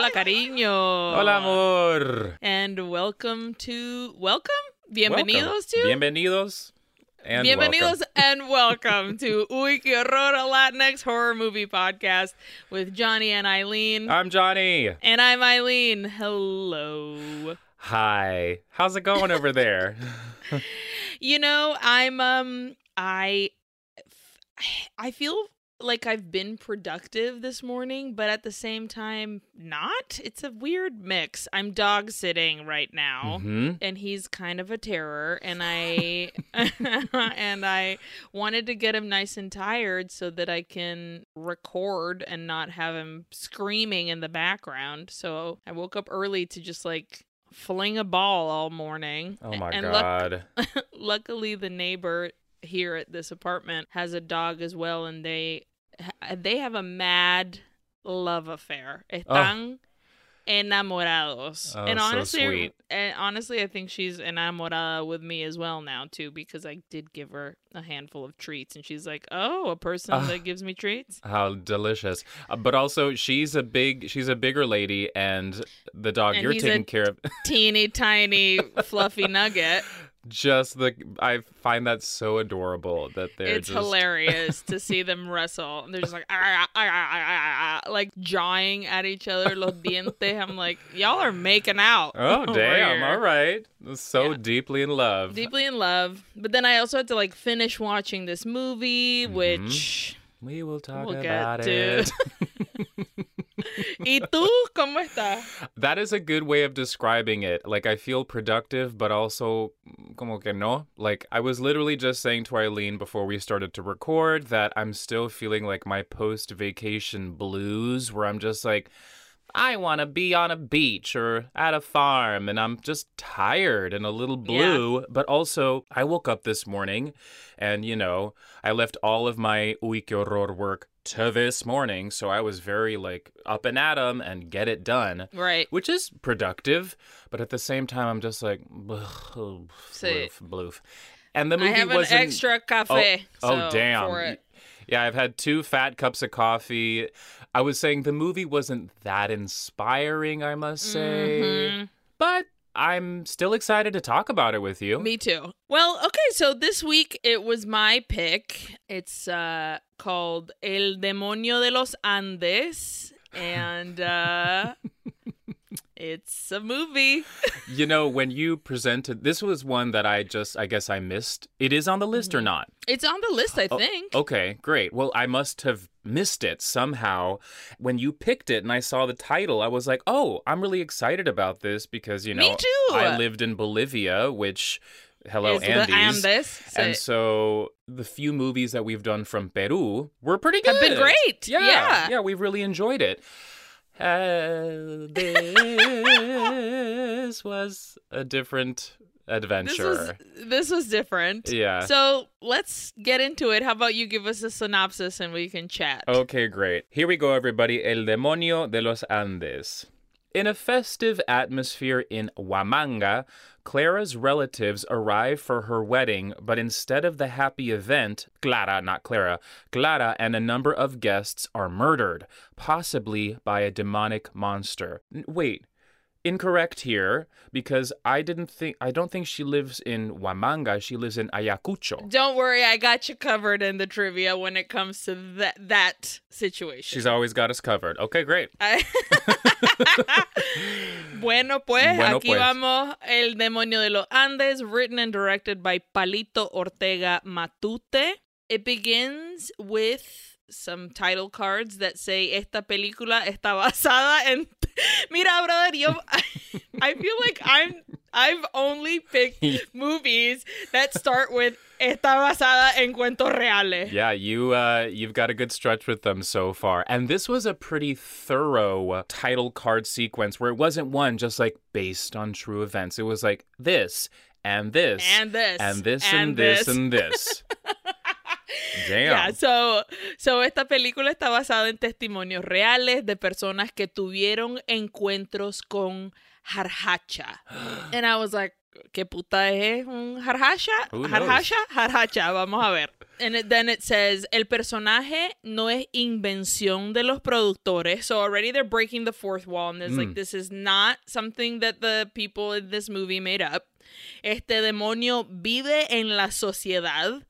Hola, cariño. Hola, amor. And welcome to welcome. Bienvenidos Welcome. to Bienvenidos. And Bienvenidos welcome. and welcome to Uy Que Horror, a Latinx horror movie podcast with Jonny and Aileen. I'm Jonny. and I'm Aileen. Hello. Hi. How's it going over there? You know, I'm um I I feel like I've been productive this morning, but at the same time not. It's a weird mix. I'm dog sitting right now. hmm and he's kind of a terror and i and i wanted to get him nice and tired so that i can record and not have him screaming in the background so i woke up early to just like fling a ball all morning Oh my and luck- god. luckily the neighbor here at this apartment has a dog as well and they they have a mad love affair están enamorados Oh, and so honestly sweet. and honestly i think she's enamorada with me as well now too because i did give her a handful of treats and she's like oh a person Ah. that gives me treats How delicious. Uh, but also she's a big she's a bigger lady and the dog And you're taking care of teeny tiny fluffy nugget just the I find that so adorable that they're it's just hilarious to see them wrestle. They're just like "Ah, ah, ah, ah, ah, ah," like jawing at each other, los dientes. I'm like, y'all are making out. Oh damn, all right. So Yeah. deeply in love. Deeply in love. But then I also had to like finish watching this movie, Mhm. which we will talk We'll about it. ¿Y tú cómo estás? That is a good way of describing it. Like I feel productive, but also mm, como que no. Like I was literally just saying to Aileen before we started to record that I'm still feeling like my post vacation blues where I'm just like I want to be on a beach or at a farm and I'm just tired and a little blue, but also I woke up this morning and you know, I left all of my Horror work to this morning, so I was very like up and at 'em and get it done Right. which is productive, but at the same time, I'm just like, bloof, bloof, bloof. And the movie I have an wasn't. extra oh, cafe. oh, so, damn. Yeah, I've had two fat cups of coffee. I was saying the movie wasn't that inspiring, I must say, Mhm. but I'm still excited to talk about it with you. Me too. Well, okay, so this week it was my pick. It's uh called El Demonio de los Andes and uh it's a movie. You know, when you presented, this was one that I just, I guess I missed. It is on the list Mm-hmm. or not? It's on the list, I Oh, think. Okay, great. Well, I must have missed it somehow. When you picked it and I saw the title, I was like, oh, I'm really excited about this because, you know, Me too. I lived in Bolivia, which, hello, the Andes. Andes. So- And so the few movies that we've done from Peru were pretty good. Have been great. Yeah. Yeah. Yeah, we've really enjoyed it. Uh, this was a different this adventure. was this was different. Yeah. So let's get into it. How about you give us a synopsis and we can chat? Okay, great. Here we go, everybody. El Demonio de los Andes. In a festive atmosphere in Huamanga, Clara's relatives arrive for her wedding, but instead of the happy event, Clara, not Clara, Clara and a number of guests are murdered, possibly by a demonic monster. Wait, incorrect here because I didn't think I don't think she lives in Huamanga, she lives in Ayacucho. Don't worry, I got you covered in the trivia when it comes to that that situation. She's always got us covered. Okay, great. I- bueno, pues Bueno, aquí pues. vamos El Demonio de los Andes, written and directed by Palito Ortega Matute. It begins with some title cards that say esta película está basada en Mira, brother, yo I feel like I'm I've only picked movies that start with está basada en cuentos reales. Yeah, you uh, you've got a good stretch with them so far, and this was a pretty thorough title card sequence where it wasn't one just like based on true events. It was like this and this And this and this and, and this this. and this. Damn. Yeah, so, so esta película está basada en testimonios reales de personas que tuvieron encuentros con Harhacha. And I was like, ¿Qué puta es un jarhacha? Jarhacha? Jarhacha, vamos a ver. And it, then it says, el personaje no es invención de los productores. So already they're breaking the fourth wall and it's like, Mm. this is not something that the people in this movie made up. Este demonio vive en la sociedad.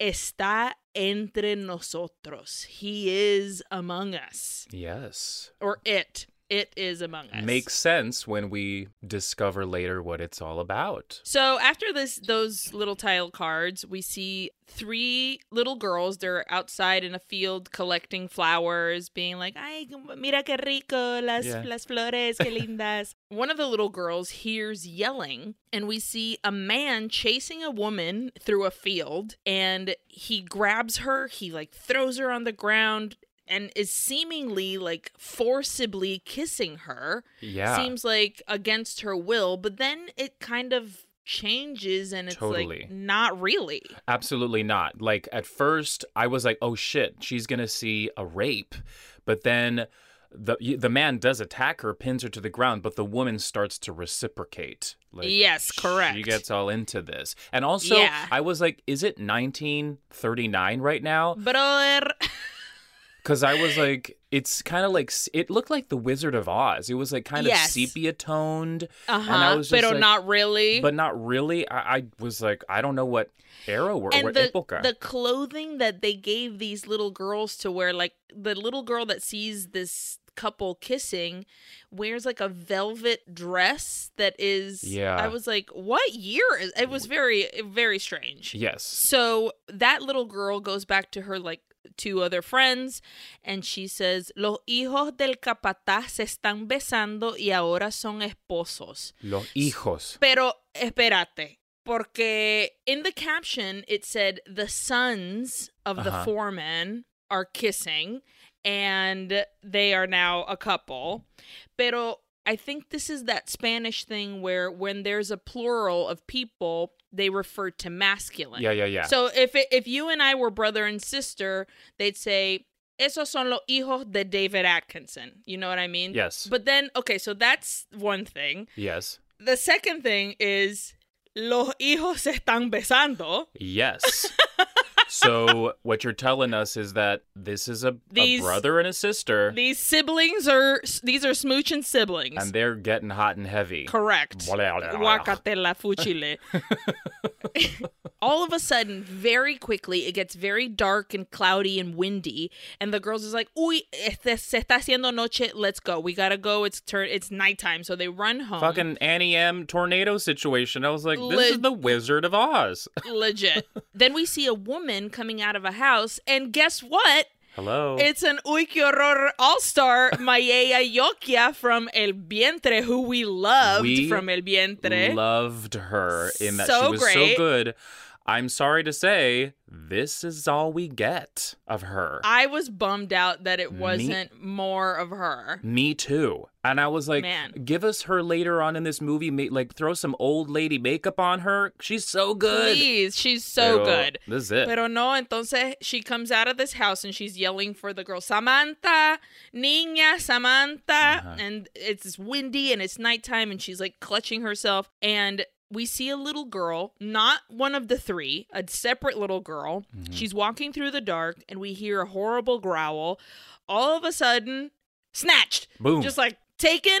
Está entre nosotros. He is among us. Yes. Or it. It is among us. Makes sense when we discover later what it's all about. So after this, those little tile cards, we see three little girls. They're outside in a field collecting flowers, being like, "Ay, mira qué rico las Yeah. las flores, qué lindas." One of the little girls hears yelling, and we see a man chasing a woman through a field, and he grabs her. He like throws her on the ground. And is seemingly like forcibly kissing her Yeah. seems like against her will, but then it kind of changes and it's Totally. like not really. Absolutely not. Like at first, I was like, "Oh shit, she's gonna see a rape," but then the the man does attack her, pins her to the ground, but the woman starts to reciprocate. Like, Yes, correct. She gets all into this, and also Yeah. I was like, "Is it 1939 right now?" Brother, Because I was like, it's kind of like it looked like the Wizard of Oz. It was like kind Yes. of sepia toned, uh-huh, was just pero like- not really. but not really. I, I was like, I don't know what era or and what the, epoca. the clothing that they gave these little girls to wear, like the little girl that sees this couple kissing wears like a velvet dress that is Yeah. I was like, what year is it was very very strange. yes. So that little girl goes back to her like two other friends and she says, Los hijos del capataz se están besando y ahora son esposos. Los hijos. Pero espérate, porque in the caption it said the sons of the Uh-huh. foreman are kissing and they are now a couple. Pero I think this is that Spanish thing where when there's a plural of people, they refer to masculine. Yeah, yeah, yeah. So if it, if you and I were brother and sister, they'd say esos son los hijos de David Atkinson. You know what I mean? yes. But then okay, so that's one thing. yes. The second thing is los hijos se están besando. Yes. so what you're telling us is that this is a, a brother and a sister, These siblings are these are smooching siblings. and they're getting hot and heavy. Correct. Blah, blah, blah, blah. Guacate la fuchile. All of a sudden, very quickly, it gets very dark and cloudy and windy, and the girls is like, "Uy, este, se está haciendo noche. Let's go. We gotta go. It's turn. It's nighttime." So they run home. Fucking Annie M tornado situation. I was like, this Leg- is the Wizard of Oz. legit. then we see a woman coming out of a house, and guess what? Hello. It's an que horror all star, Mayella Lloclla from El Vientre, who we loved We from El Vientre. Loved her in that So she was great. so good. I'm sorry to say, this is all we get of her. I was bummed out that it wasn't more of her. Me too. And I was like, Man. give us her later on in this movie. Like, throw some old lady makeup on her. She's so good. Please, she's so Pero good. This is it. Pero no, entonces she comes out of this house and she's yelling for the girl, Samantha, niña, Samantha. Uh-huh. And it's windy and it's nighttime and she's like clutching herself. And we see a little girl, not one of the three, a separate little girl. Mm-hmm. She's walking through the dark and we hear a horrible growl. All of a sudden, snatched. Boom. Just like taken.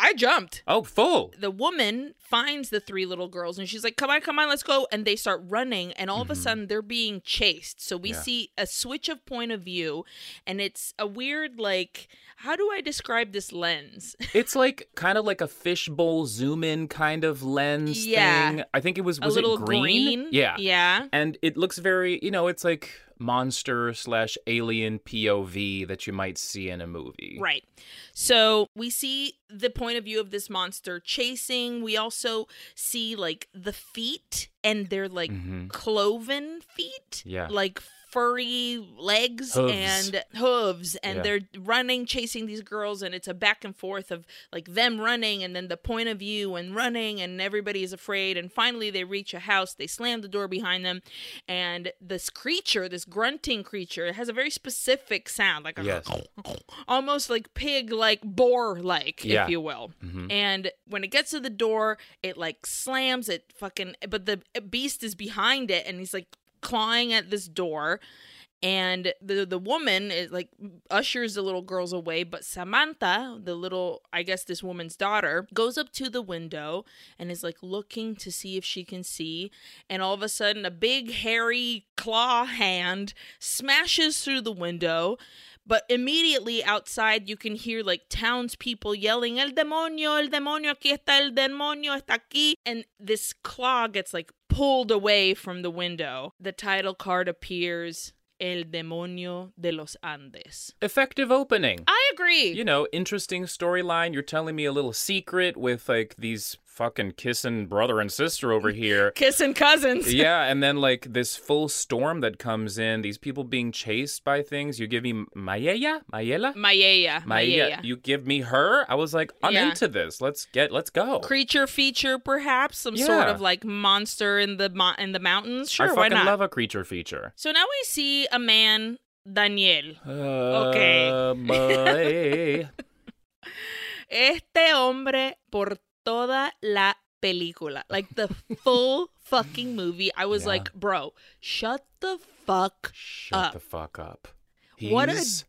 I jumped oh, full. the woman finds the three little girls and she's like, Come on, come on, let's go. And they start running, and all of a sudden they're being chased. So we Mm-hmm. Yeah. see a switch of point of view, and it's a weird, like, how do I describe this lens? It's like kind of like a fishbowl zoom in kind of lens Yeah. thing. I think it was a little it green? Yeah. Yeah. And it looks very, you know, it's like monster slash alien POV that you might see in a movie. Right. So we see the point of view of this monster chasing. We also see like the feet and they're like Mhm. cloven feet. Yeah. Like furry legs Hooves. and hooves and Yeah. they're running chasing these girls and it's a back and forth of like them running and then the point of view and running and everybody is afraid and finally they reach a house they slam the door behind them and this creature this grunting creature has a very specific sound like a Yes. almost like pig like boar like Yeah. if you will Mhm. and when it gets to the door it like slams it fucking but the beast is behind it and he's like clawing at this door and the the woman is like ushers the little girls away but samantha the little i guess this woman's daughter goes up to the window and is like looking to see if she can see and all of a sudden a big hairy claw hand smashes through the window but immediately outside, you can hear like townspeople yelling, El demonio, el demonio, aquí está el demonio, está aquí. And this claw gets like pulled away from the window. The title card appears, El demonio de los Andes. Effective opening. I agree. you know, interesting storyline. You're telling me a little secret with like these fucking kissing brother and sister over here. Kissing cousins. yeah, and then like this full storm that comes in, these people being chased by things. You give me Mayella? Mayela? Mayella. Maya, Mayella. you give me her. I was like, I'm Yeah. into this. Let's get, let's go. Creature feature, perhaps some sort of like monster in the mo- in the mountains. Sure, I why fucking not? love a creature feature. so now we see a man, Daniel. Okay. Uh, este hombre por toda la película. Like the full fucking movie. I was Yeah. like, bro, shut the fuck Shut up. the fuck up. What a He's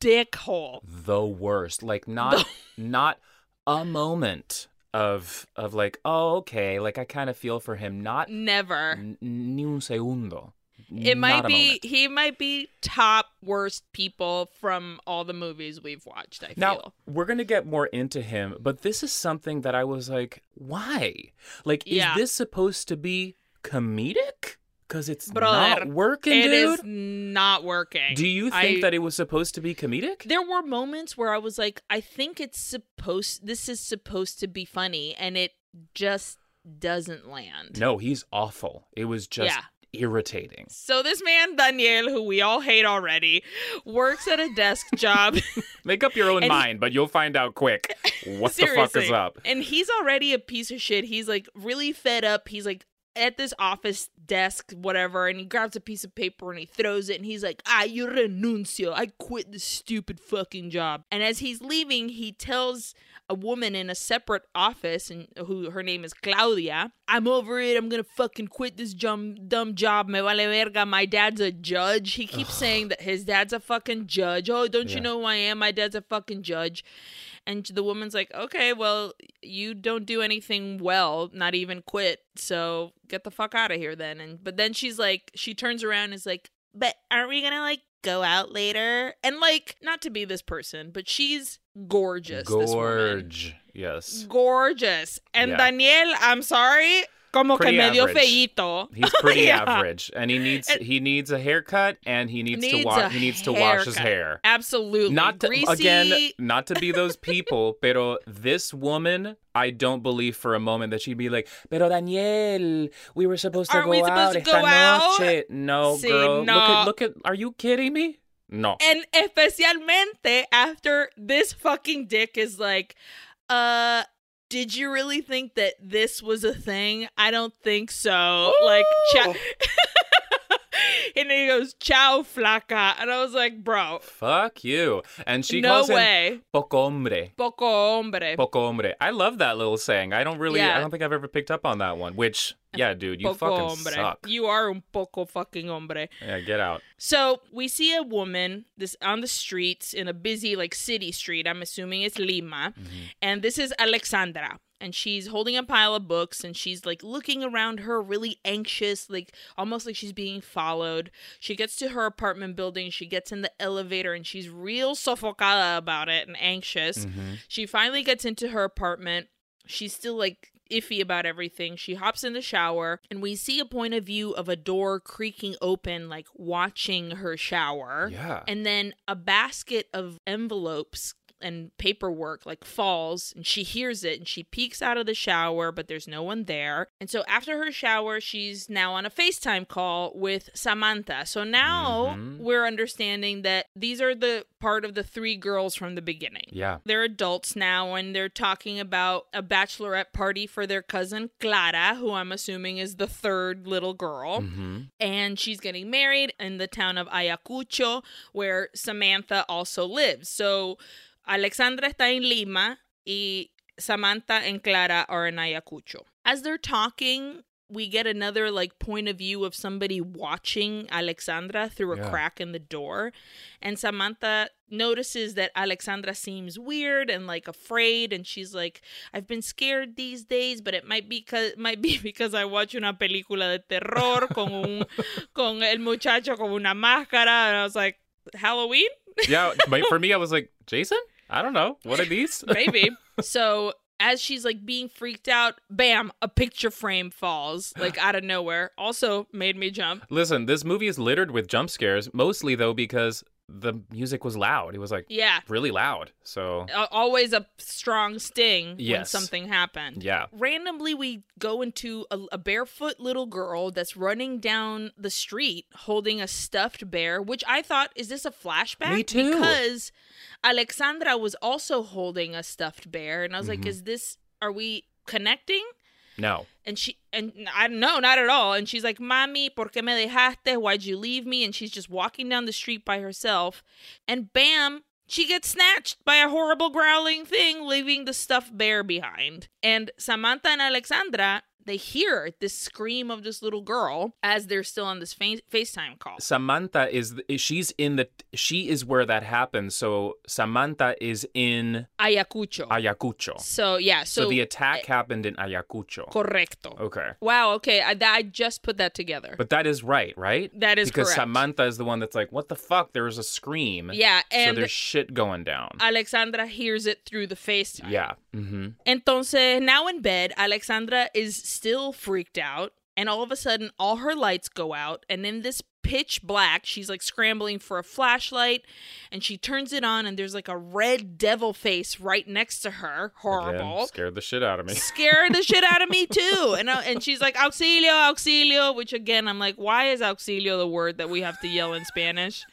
dickhole. the worst. Like not not a moment of of like, oh okay, like I kind of feel for him. Not Never. n- ni un segundo. It might be he might be top worst people from all the movies we've watched, I Now feel. we're gonna get more into him, but this is something that I was like, why? Like, Yeah. is this supposed to be comedic? Because it's Brother, not working, It dude. is not working. Do you think I- that it was supposed to be comedic? there were moments where I was like, I think it's supposed this is supposed to be funny and it just doesn't land. No, he's awful. It was just Yeah. Irritating. So this man Daniel, who we all hate already, works at a desk job. Make up your own And mind, but you'll find out quick. What the fuck is up? and he's already a piece of shit. He's like really fed up. He's like at this office desk, whatever, and he grabs a piece of paper and he throws it and he's like, Ah, you renuncio. I quit this stupid fucking job. And as he's leaving, he tells a woman in a separate office and who her name is Claudia, I'm over it. I'm gonna fucking quit this dumb dumb job. Me vale verga. My dad's a judge. He keeps saying that his dad's a fucking judge. Oh, don't Yeah. you know who I am? My dad's a fucking judge. And the woman's like, okay, well, you don't do anything well, not even quit. So get the fuck out of here then. And but then she's like, she turns around and is like, but aren't we gonna like go out later? And like, not to be this person, but she's gorgeous. Gorge. Yes. gorgeous. And Yeah. Daniel, I'm sorry, como que medio average. feíto. He's pretty Yeah. average, and he needs And- he needs a haircut, and he needs, to wash he needs to wash his hair. Absolutely. Not to, Greasy. again, not to be those people, pero this woman, I don't believe for a moment that she'd be like, "Pero Daniel, we were supposed to Aren't go we supposed out to go out?" noche." No, Sí, girl. Look at look at. Are you kidding me? No. And especialmente after this fucking dick is like, uh, did you really think that this was a thing? I don't think so. Like, ciao. and then he goes, ciao, flaca. And I was like, bro, Fuck you. And she no calls him way. poco hombre. Poco hombre. Poco hombre. I love that little saying. I don't really. I don't think I've ever picked up on that one. Which, yeah, dude, you Poco fucking hombre. suck. You are un poco fucking hombre. Yeah, get out. So we see a woman this on the streets in a busy like city street. I'm assuming it's Lima, mm-hmm. and this is Alexandra, and she's holding a pile of books and she's like looking around her, really anxious, like almost like she's being followed. She gets to her apartment building. She gets in the elevator and she's real sofocada about it and anxious. Mm-hmm. She finally gets into her apartment. She's still like iffy about everything. She hops in the shower and we see a point of view of a door creaking open, like watching her shower. Yeah. And then a basket of envelopes and paperwork like falls and she hears it and she peeks out of the shower, but there's no one there. And so after her shower, she's now on a FaceTime call with Samantha. So now Mhm. we're understanding that these are the part of the three girls from the beginning. Yeah. They're adults now and they're talking about a bachelorette party for their cousin Clara, who I'm assuming is the third little girl. hmm And she's getting married in the town of Ayacucho, where Samantha also lives. So Alexandra está en Lima y Samantha and Clara are in Ayacucho. As they're talking, we get another like point of view of somebody watching Alexandra through a Yeah. crack in the door. And Samantha notices that Alexandra seems weird and like afraid and she's like I've been scared these days but it might be cause, might be because I watch una película de terror con un con el muchacho con una máscara and I was like Halloween Yeah. but for me, I was like, Jason? I don't know. What are these? maybe so as she's like being freaked out bam a picture frame falls like out of nowhere also made me jump Listen, this movie is littered with jump scares, mostly though because the music was loud. It was like yeah really loud. So, Al- always a strong sting when something happened yeah. randomly we go into a, a barefoot little girl that's running down the street holding a stuffed bear which i thought is this a flashback Me too. because alexandra was also holding a stuffed bear and i was like Mhm. is this are we connecting No. and she and I no, not at all. And she's like, "Mami, ¿por qué me dejaste? Why'd you leave me?" And she's just walking down the street by herself, and bam, she gets snatched by a horrible growling thing, leaving the stuffed bear behind. And Samantha and Alexandra, they hear this scream of this little girl as they're still on this fa- FaceTime call. Samantha is she's in the she is where that happens. So Samantha is in Ayacucho. Ayacucho. so yeah, so, So, the attack happened in Ayacucho. correcto. Okay. Wow. Okay, I, I just put that together. But that is right, right? that is because correct. Samantha is the one that's like, "What the fuck? There was a scream." yeah, so and there's shit going down. Alexandra hears it through the FaceTime. yeah. Mm-hmm. Entonces, now in bed, Alexandra is still freaked out, and all of a sudden, all her lights go out, and in this pitch black, she's like scrambling for a flashlight, and she turns it on, and there's like a red devil face right next to her. Horrible. scared the shit out of me. Scared the shit out of me too, and I, and she's like auxilio, auxilio, which again I'm like, why is auxilio the word that we have to yell in Spanish?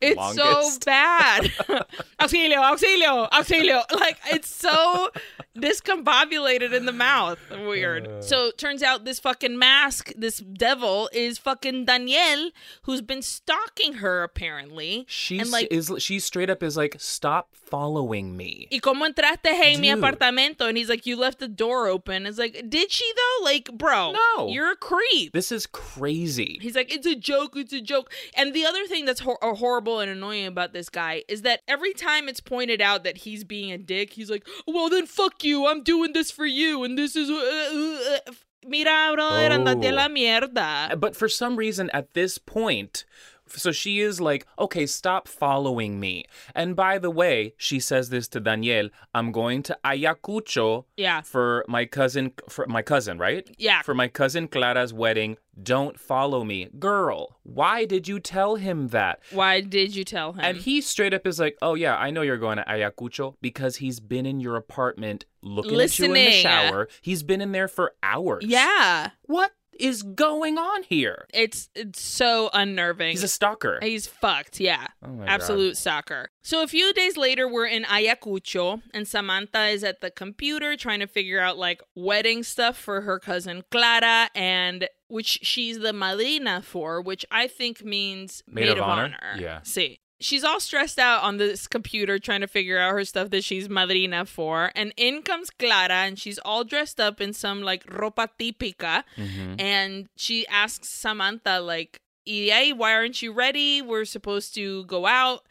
It's so bad. auxilio, auxilio, auxilio. Like it's so discombobulated in the mouth. Weird. Uh. So turns out this fucking mask, this devil, is fucking Daniel, who's been stalking her apparently. She's And, like- is she straight up is like, "Stop following me." Y como entraste en mi apartamento? And he's like, you left the door open. It's like, did she though? Like, bro, No. you're a creep. This is crazy. He's like, it's a joke, it's a joke. And the other thing that's hor- uh, horrible and annoying about this guy is that every time it's pointed out that he's being a dick, he's like, well, then fuck you. I'm doing this for you. And this is. Uh, uh. Mira, brother, andate la Oh. mierda. But for some reason, at this point, so she is like, okay, stop following me. And by the way, she says this to Daniel, I'm going to Ayacucho Yeah. for my cousin, for my cousin, right? Yeah. For my cousin Clara's wedding. Don't follow me. Girl, why did you tell him that? Why did you tell him? And he straight up is like, "Oh yeah, I know you're going to Ayacucho because he's been in your apartment looking at you in the shower. He's been in there for hours. yeah. What is going on here? It's, it's so unnerving. He's a stalker. He's fucked, yeah. Oh my God. Absolute stalker. So a few days later, we're in Ayacucho, and Samantha is at the computer trying to figure out like wedding stuff for her cousin Clara, and which she's the madrina for, which I think means maid, of, honor. Yeah. See. She's all stressed out on this computer trying to figure out her stuff that she's madrina for. And in comes Clara, and she's all dressed up in some like ropa típica Mhm. and she asks Samantha like, "Y de ahí, why aren't you ready? We're supposed to go out."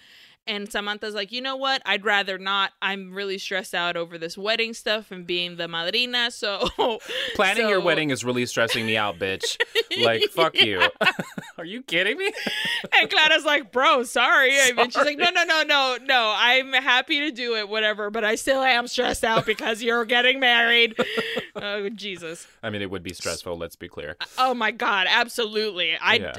And Samantha's like, "You know what? I'd rather not. I'm really stressed out over this wedding stuff and being the madrina. So Planning your wedding is really stressing me out, bitch. Like, fuck you. Are you kidding me? And Clara's like, "Bro, sorry." And she's like, "No, no, no, no, no. I'm happy to do it, whatever. But I still am stressed out because you're getting married." oh Jesus. I mean, it would be stressful, let's be clear. Uh, oh my god, absolutely. I Yeah.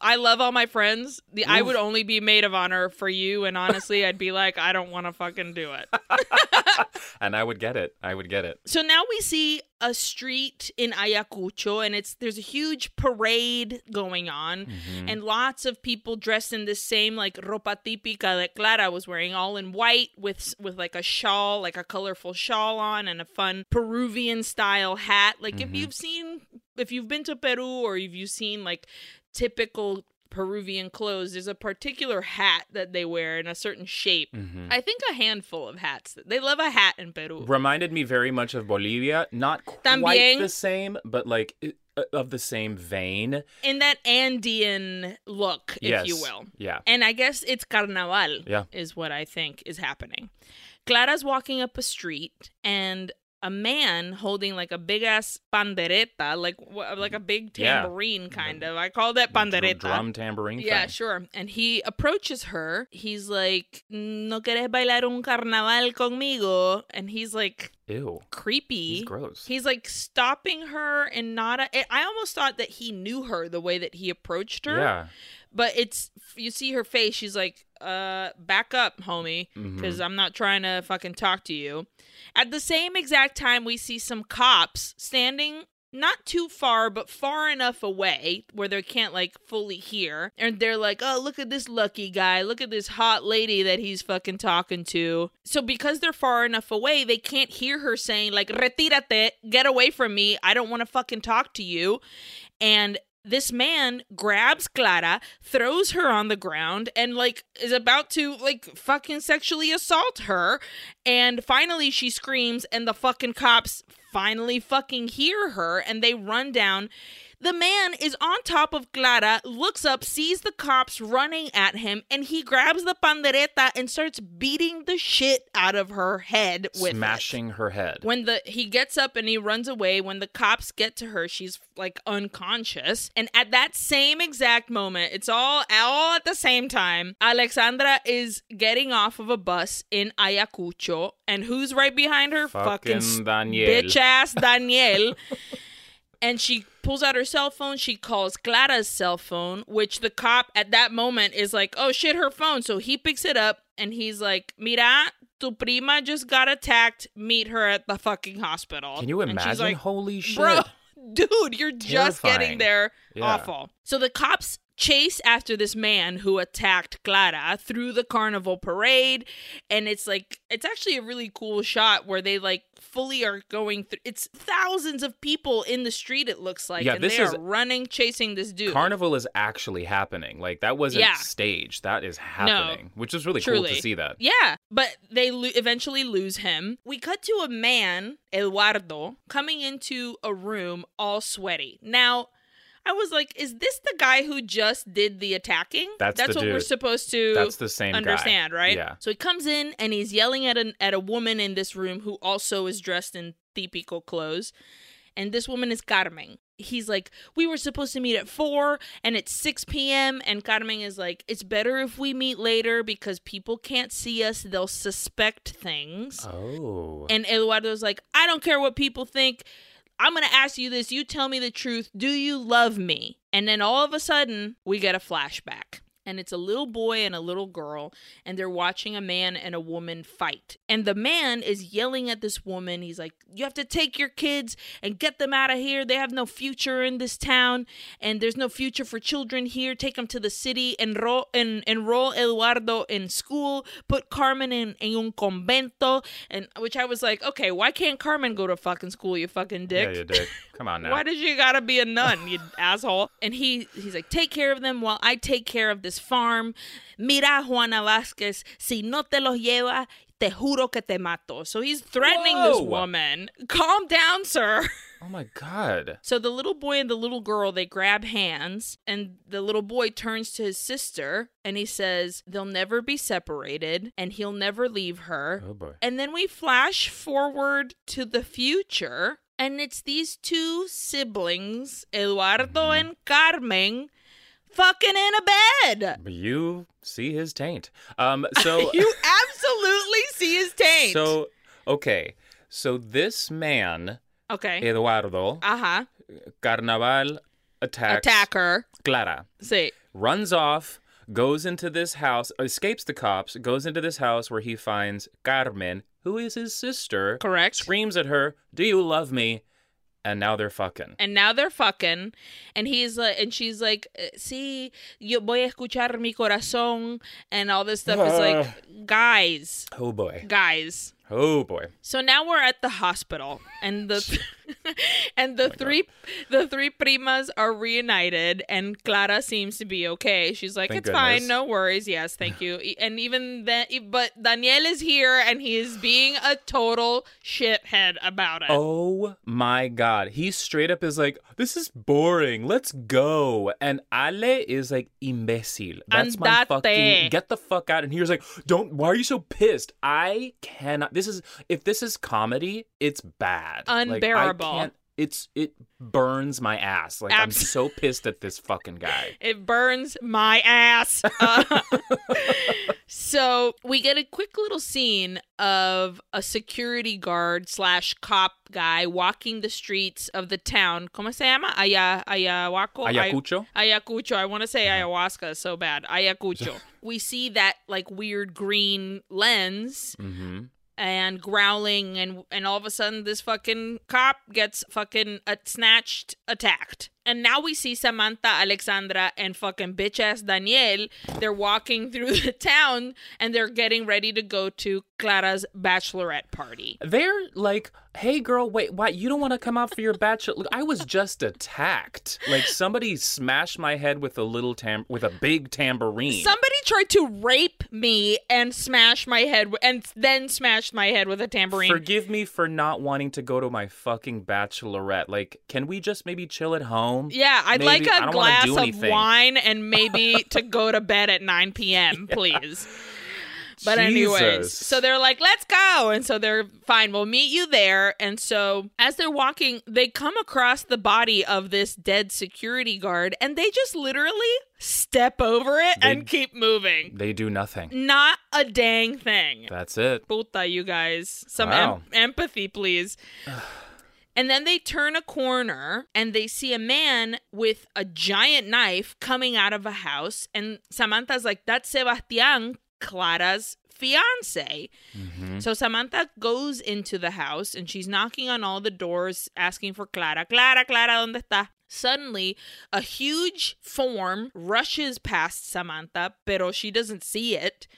I love all my friends. The I would only be maid of honor for you, and honestly, I'd be like, I don't want to fucking do it. and I would get it. I would get it. So now we see a street in Ayacucho, and it's there's a huge parade going on, Mhm. and lots of people dressed in the same like ropa típica that Clara was wearing, all in white with with like a shawl, like a colorful shawl on, and a fun Peruvian style hat. Like if Mhm. you've seen, if you've been to Peru or if you've seen like typical Peruvian clothes, there's a particular hat that they wear in a certain shape. Mhm. I think a handful of hats. They love a hat in Peru. Reminded me very much of Bolivia. Not quite the same, but like uh, of the same vein. in that Andean look, if yes. you will. Yeah. And I guess it's carnaval, Yeah. is what I think is happening. Clara's walking up a street, and a man holding like a big ass pandereta, like like a mm-hmm. big Yeah. tambourine kind of. I call that pandereta. Drum tambourine. Yeah, thing. sure. And he approaches her. He's like, "No quieres bailar un carnaval conmigo?" And he's like Ew. creepy. He's gross. He's like stopping her and not. A, I almost thought that he knew her the way that he approached her. yeah. But it's you see her face. She's like, "Uh, back up, homie, because I'm not trying to fucking talk to you." At the same exact time, we see some cops standing. Not too far, but far enough away where they can't like fully hear. And they're like, oh, look at this lucky guy. Look at this hot lady that he's fucking talking to. So, because they're far enough away, they can't hear her saying, like, retírate, get away from me. I don't want to fucking talk to you. And this man grabs Clara, throws her on the ground, and like is about to like fucking sexually assault her. And finally she screams, and the fucking cops finally fucking hear her and they run down. The man is on top of Clara, looks up, sees the cops running at him, and he grabs the pandereta and starts beating the shit out of her head with it. Smashing her head. When the he gets up and he runs away, when the cops get to her, she's like unconscious. And at that same exact moment, it's all all at the same time. Alexandra is getting off of a bus in Ayacucho, and who's right behind her? Fucking s- Daniel. bitch ass Daniel. and she pulls out her cell phone. She calls Clara's cell phone, which the cop at that moment is like, "Oh shit, her phone." So he picks it up and he's like, "Mira, tu prima just got attacked. Meet her at the fucking hospital." Can you And she's imagine? like, Holy shit. Bro, dude, you're just getting there. Yeah. Awful. So the cops chase after this man who attacked Clara through the carnival parade. And it's like, it's actually a really cool shot where they like fully are going through. It's thousands of people in the street, it looks like. Yeah, and this they is- are running, chasing this dude. Carnival is actually happening. Like that wasn't Yeah. staged. That is happening, which is really cool to see that. Yeah, but they lo- eventually lose him. We cut to a man, Eduardo, coming into a room all sweaty. Now, I was like, is this the guy who just did the attacking? That's the what we're supposed to That's the same guy. understand, right? Yeah. So he comes in and he's yelling at an at a woman in this room who also is dressed in típico clothes. And this woman is Carmen. He's like, we were supposed to meet at four and it's 6 p.m. And Carmen is like, it's better if we meet later because people can't see us. They'll suspect things. Oh. And Eduardo's like, I don't care what people think. I'm going to ask you this. You tell me the truth. Do you love me? And then all of a sudden, we get a flashback. And it's a little boy and a little girl, and they're watching a man and a woman fight. And the man is yelling at this woman. He's like, You have to take your kids and get them out of here. They have no future in this town, and there's no future for children here. Take them to the city, and enroll, en, enroll Eduardo in school, put Carmen in, in un convento. And which I was like, Okay, why can't Carmen go to fucking school, you fucking dick? Yeah, you dick. Come on now. Why did you gotta be a nun, you asshole? And he he's like, take care of them while I take care of this farm. Mira, Juana Vasquez, si no te los lleva, te juro que te mato. So he's threatening this woman. Calm down, sir. oh my god. So the little boy and the little girl, they grab hands, and the little boy turns to his sister and he says, They'll never be separated, and he'll never leave her. Oh boy. And then we flash forward to the future, and it's these two siblings, Eduardo mm-hmm. and Carmen, fucking in a bed. You see his taint. Um. So. you absolutely see his taint. So okay. So this man okay. Eduardo Uh huh. Carnaval attacks attacker. Clara. See. runs off, goes into this house, escapes the cops, goes into this house where he finds Carmen, who is his sister. Correct. Screams at her, "Do you love me?" And now they're fucking. and now they're fucking and he's like and she's like "Eh, sí yo voy a escuchar mi corazón and all this stuff is like guys Oh boy. guys Oh boy. so now we're at the hospital and the and the oh three the three primas are reunited and Clara seems to be okay. She's like Thank it's fine, no worries. Yes, thank you. And even then but Daniel is here and he is being a total shithead about it. Oh my god. He straight up is like, this is boring. Let's go. And Ale is like, imbecile. That's my Andate. fucking get the fuck out. And he's like, don't why are you so pissed? I cannot this is if this is comedy, it's bad. Like, Unbearable. I can't it's it burns my ass. Like I'm so pissed at this fucking guy. It burns my ass. Uh, so we get a quick little scene of a security guard slash cop guy walking the streets of the town. ¿Cómo se llama? Aya, Ayahuasca. Ay- Ayacucho? Ayacucho. I want to say Uh-huh. ayahuasca so bad. Ayacucho. we see that like weird green lens Mm-hmm. And growling and and all of a sudden this fucking cop gets fucking uh, snatched attacked and now we see samantha alexandra and fucking bitch ass daniel they're walking through the town and they're getting ready to go to clara's bachelorette party They're like, hey girl, wait, what? You don't want to come out for your bachelor? Look, I was just attacked. Like somebody smashed my head with a little tam with a big tambourine. somebody tried to rape me and smash my head w- and then smashed my head with a tambourine Forgive me for not wanting to go to my fucking bachelorette. Like, can we just maybe chill at home? Yeah, I'd Maybe. like a glass of anything. wine and maybe to go to bed at 9 p.m., please. But anyways, so they're like, "Let's go," and so they're fine. We'll meet you there. And so as they're walking, they come across the body of this dead security guard, and they just literally step over it They- and keep moving. They do nothing. Not a dang thing. That's it. Puta, you guys. Some Wow. em- empathy, please. and then they turn a corner and they see a man with a giant knife coming out of a house. And Samantha's like, that's Sebastian, Clara's fiance. Mhm. So Samantha goes into the house and she's knocking on all the doors asking for Clara. Clara, Clara, ¿dónde está? Suddenly, a huge form rushes past Samantha, pero she doesn't see it.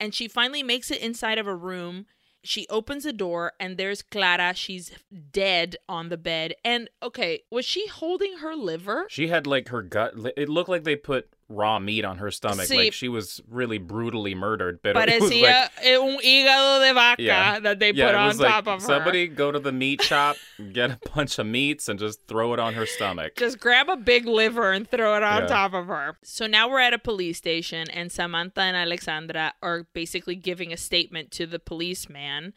And she finally makes it inside of a room. She opens the door and there's Clara. She's dead on the bed. And okay, was she holding her liver? She had like her gut. It looked like they put raw meat on her stomach. Sí. Like she was really brutally murdered. But it was like, eh, un hígado de vaca Yeah. that they yeah, put on like top of her. somebody go to the meat shop, get a bunch of meats, and just throw it on her stomach. Just grab a big liver and throw it on Yeah. top of her. So now we're at a police station, and Samantha and Alexandra are basically giving a statement to the policeman.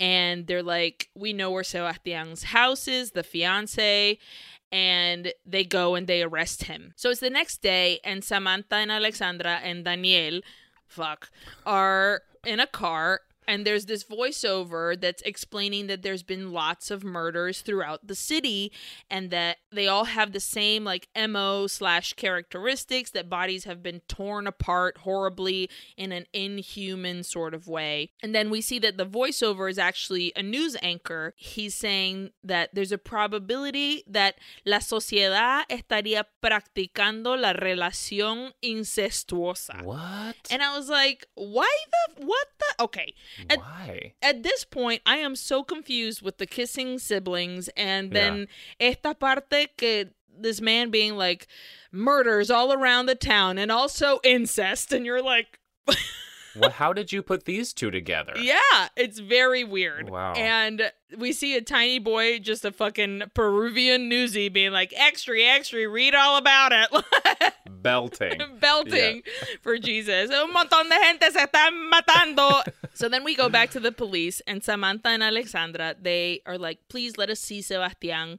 And they're like, We know where Sebastian's house is, the fiance. And they go and they arrest him. So it's the next day, and Samantha and Alexandra and Daniel, fuck, are in a car and there's this voiceover that's explaining that there's been lots of murders throughout the city and that they all have the same like mo slash characteristics that bodies have been torn apart horribly in an inhuman sort of way and then we see that the voiceover is actually a news anchor he's saying that there's a probability that la sociedad estaría practicando la relación incestuosa What? and I was like, why the what the okay. At, Why? at this point, I am so confused with the kissing siblings and then esta parte que this man being like murders all around the town and also incest and you're like Well, how did you put these two together? yeah, it's very weird. Wow. And we see a tiny boy, just a fucking Peruvian newsie being like, extra, extra, read all about it. Belting. belting for Jesus. Un montón de gente se están matando. so then we go back to the police, and Samantha and Alexandra, they are like, please let us see Sebastian.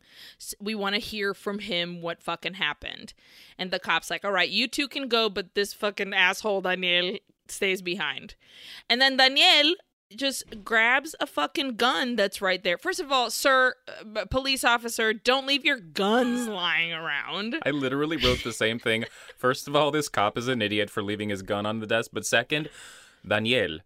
We want to hear from him what fucking happened. And the cop's like, all right, you two can go, but this fucking asshole Daniel stays behind. And then Daniel just grabs a fucking gun that's right there. First of all, sir, uh, police officer, don't leave your guns lying around. I literally wrote the same thing. First of all, this cop is an idiot for leaving his gun on the desk. But second, Daniel,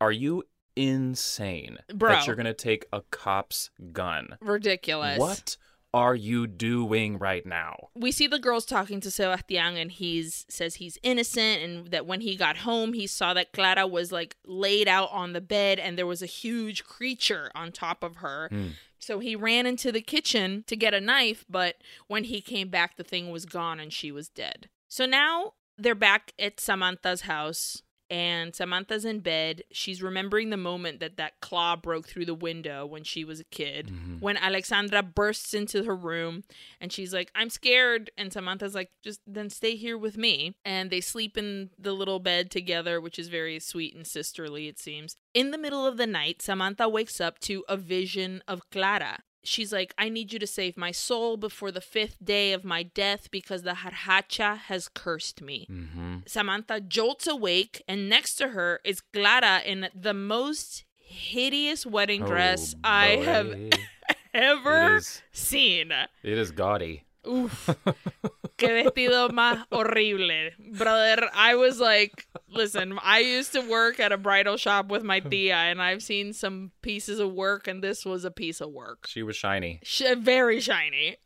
are you insane Bro. that you're gonna take a cop's gun? Ridiculous. What are you doing right now? we see the girls talking to Sebastian and he's says he's innocent and that when he got home he saw that Clara was like laid out on the bed and there was a huge creature on top of her. Hmm. So he ran into the kitchen to get a knife, but when he came back the thing was gone and she was dead. So now they're back at Samantha's house and Samantha's in bed. She's remembering the moment that that claw broke through the window when she was a kid. Mm-hmm. When Alexandra bursts into her room and she's like, I'm scared. And Samantha's like, just then stay here with me. And they sleep in the little bed together, which is very sweet and sisterly, it seems. In the middle of the night, Samantha wakes up to a vision of Clara. She's like, I need you to save my soul before the fifth day of my death because the Jarjacha has cursed me. Mm-hmm. Samantha jolts awake, and next to her is Clara in the most hideous wedding dress I have ever It is, seen. it is gaudy. Oof. Que vestido más horrible. Brother, I was like, listen, I used to work at a bridal shop with my tia, and I've seen some pieces of work, and this was a piece of work. She was shiny. Sh- very shiny.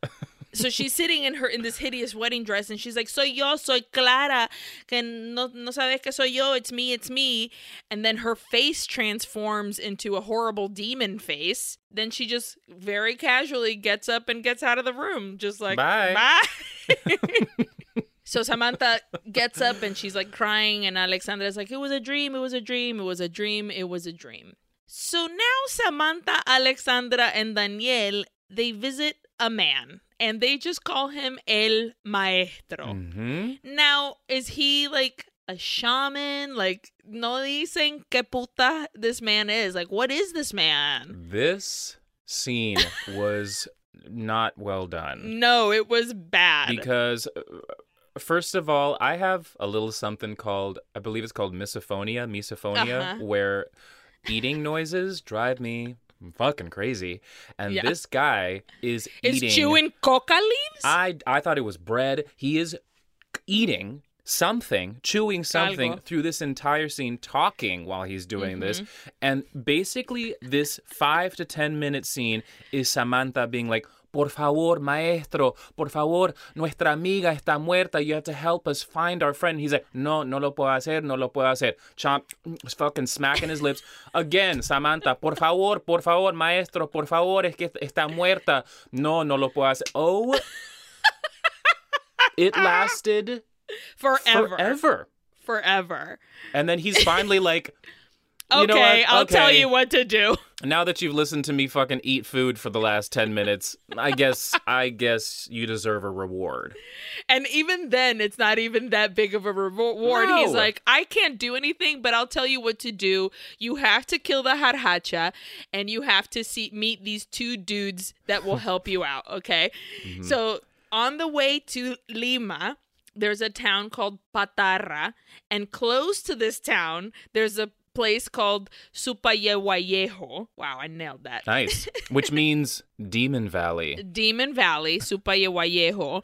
So she's sitting in her in this hideous wedding dress and she's like soy yo soy clara que no, no sabes que soy yo it's me it's me and then her face transforms into a horrible demon face then she just very casually gets up and gets out of the room just like Bye. bye So Samantha gets up and she's like crying, and Alexandra's like, It was a dream, it was a dream, it was a dream, it was a dream. So now Samantha, Alexandra, and Daniel they visit a man and they just call him El Maestro. Mm-hmm. Now, is he like a shaman? Like, no dicen que puta this man is. Like, what is this man? This scene was not well done. No, it was bad. because uh, first of all i have a little something called i believe it's called misophonia misophonia Uh-huh. where eating noises drive me fucking crazy and Yeah. this guy is is eating chewing coca leaves? i i thought it was bread he is eating something chewing something Algo. through this entire scene talking while he's doing this Mm-hmm. and basically this 5 to 10 minute scene is samantha being like Por favor, maestro, por favor, nuestra amiga está muerta. You have to help us find our friend. He's like, no, no lo puedo hacer, no lo puedo hacer. Chomp, fucking smacking his lips. Again, Samantha, por favor, por favor, maestro, por favor, es que está muerta. No, no lo puedo hacer. Oh, it lasted forever. forever. Forever. And then he's finally like, You know okay. I'll tell you what to do. now that you've listened to me fucking eat food for the last 10 minutes, I guess, I guess you deserve a reward. And even then, it's not even that big of a reward. He's like, I can't do anything, but I'll tell you what to do. You have to kill the Jarjacha, and you have to see meet these two dudes that will help you out. Okay, Mm-hmm. so on the way to Lima. There's a town called Patarra, and close to this town, there's a place called Supayehuayejo. Wow, I nailed that. Nice. Which means Demon Valley. Demon Valley, Supayehuayejo,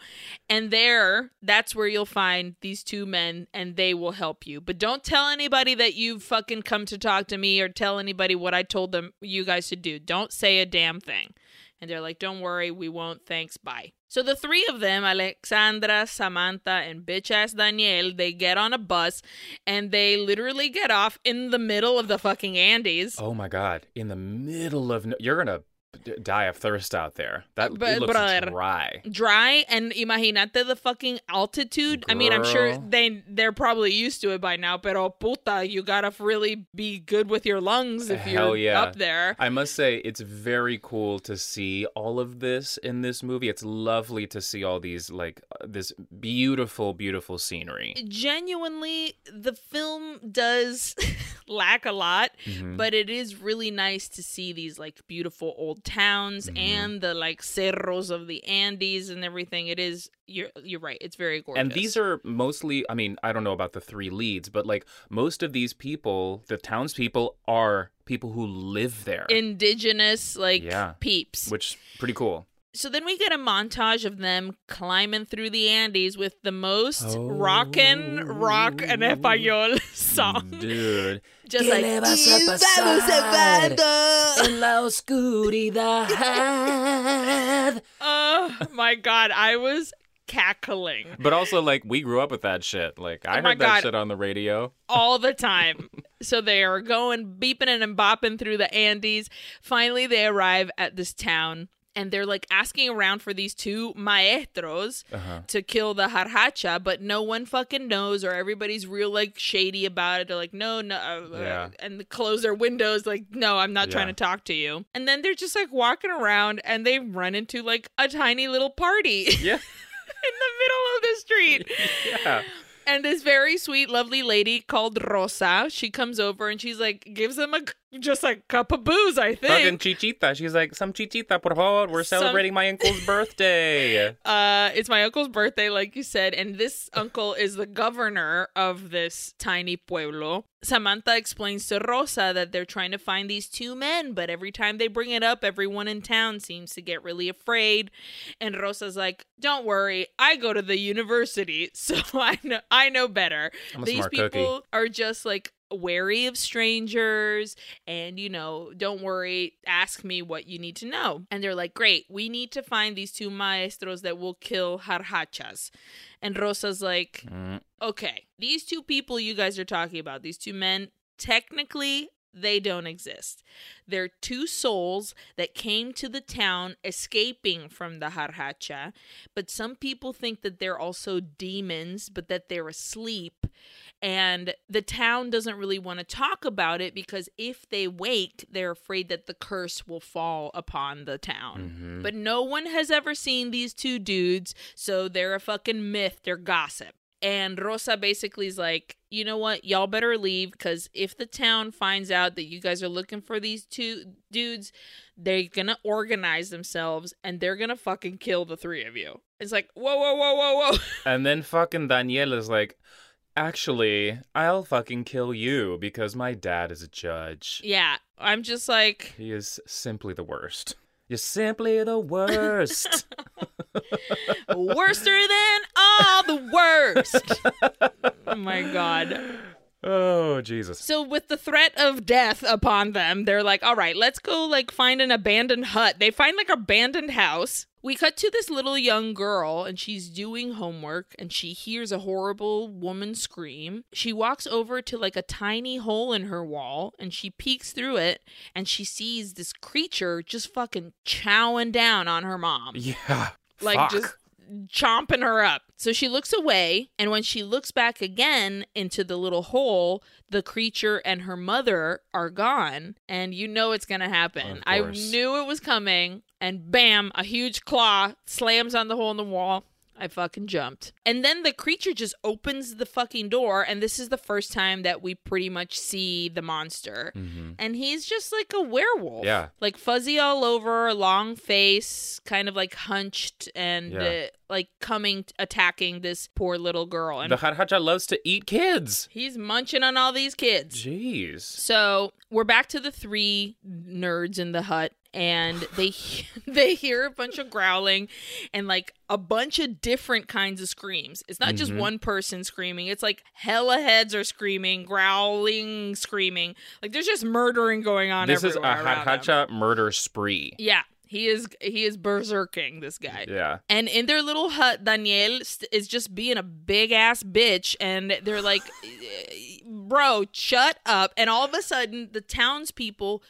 and there, that's where you'll find these two men, and they will help you. But don't tell anybody that you've fucking come to talk to me, or tell anybody what I told them you guys to do. Don't say a damn thing. And they're like, "Don't worry, we won't. Thanks, bye." So the three of them, Alexandra, Samantha, and bitch ass Daniel, they get on a bus, and they literally get off in the middle of the fucking Andes. Oh my God. In the middle of. No- You're going to die of thirst out there. That But, looks dry. dry and imagínate the fucking altitude. I mean, I'm sure they they're probably used to it by now, pero puta, you gotta really be good with your lungs if Hell you're yeah. up there. I must say, it's very cool to see all of this in this movie. It's lovely to see all these, like, uh, this beautiful, beautiful scenery. Genuinely, the film does lack a lot, Mhm. but it is really nice to see these like beautiful old towns Mhm. and the like cerros of the Andes and everything. It is you're you're right. It's very gorgeous. And these are mostly, I mean, I don't know about the three leads, but like most of these people, the townspeople, are people who live there, indigenous like Yeah. peeps. which pretty cool. So then we get a montage of them climbing through the Andes with the most Oh. rockin' rock en oh. español song. Dude. Just ¿Qué like le vas a "Y pasar vamos a En la oscuridad. Oh my god, I was cackling But also, like, we grew up with that shit. Like, I Oh my heard that God. shit on the radio. all the time. so they are going beeping and bopping through the Andes. Finally, they arrive at this town and they're like asking around for these two maestros Uh-huh. to kill the jarjacha, but no one fucking knows, or everybody's real like shady about it. They're like, no, no, uh, Yeah. and close their windows, like, no, I'm not trying to talk to you. And then they're just like walking around, and they run into like a tiny little party Yeah. in the middle of the street. Yeah. And this very sweet, lovely lady called Rosa, she comes over and she's like, gives them a just like cup of booze, I Fucking think. chichita. She's like, some chichita, por favor. We're Some- celebrating my uncle's birthday. Uh, it's my uncle's birthday, like you said, and this uncle is the governor of this tiny pueblo. Samantha explains to Rosa that they're trying to find these two men, but every time they bring it up, everyone in town seems to get really afraid. And Rosa's like, "Don't worry, I go to the university, so I know I know better. A These people cookie. are just like wary of strangers and you know don't worry ask me what you need to know. And they're like great we need to find these two maestros that will kill jarjachas. And rosa's like Mm, okay these two people you guys are talking about these two men technically they don't exist. They're two souls that came to the town escaping from the jarjacha but some people think that they're also demons but that they're asleep and the town doesn't really want to talk about it because if they wake they're afraid that the curse will fall upon the town mhm. but no one has ever seen these two dudes, so they're a fucking myth. They're gossip. And Rosa basically is like, you know what? Y'all better leave because if the town finds out that you guys are looking for these two dudes, they're gonna organize themselves and they're gonna fucking kill the three of you. It's like, whoa, whoa, whoa, whoa, whoa. And then fucking Daniel is like, actually, I'll fucking kill you because my dad is a judge. yeah, I'm just like, He is simply the worst. You're simply the worst. worster than all the worst. oh my god. oh, Jesus. So with the threat of death upon them, they're like, "All right, let's go like find an abandoned hut." They find like abandoned house. We cut to this little young girl and she's doing homework and she hears a horrible woman scream. She walks over to like a tiny hole in her wall and she peeks through it and she sees this creature just fucking chowing down on her mom Yeah. like Fuck. just chomping her up. So she looks away, and when she looks back again into the little hole, the creature and her mother are gone, and you know it's gonna happen. I knew it was coming, and bam, a huge claw slams on the hole in the wall. I fucking jumped. And then the creature just opens the fucking door, and this is the first time that we pretty much see the monster. Mhm. And he's just like a werewolf. Yeah. Like fuzzy all over, long face, kind of like hunched and Yeah. uh, like coming, attacking this poor little girl. And The Jarjacha loves to eat kids. he's munching on all these kids. Jeez. So we're back to the three nerds in the hut, and they they hear a bunch of growling and like a bunch of different kinds of screams. It's not just Mhm. one person screaming; it's like hella heads are screaming, growling, screaming. Like there's just murdering going on. This is a around them. Jarjacha murder spree. Yeah, he is he is berserking this guy. Yeah. And in their little hut, Daniel st- is just being a big ass bitch, and they're like, "Bro, shut up!" And all of a sudden, the townspeople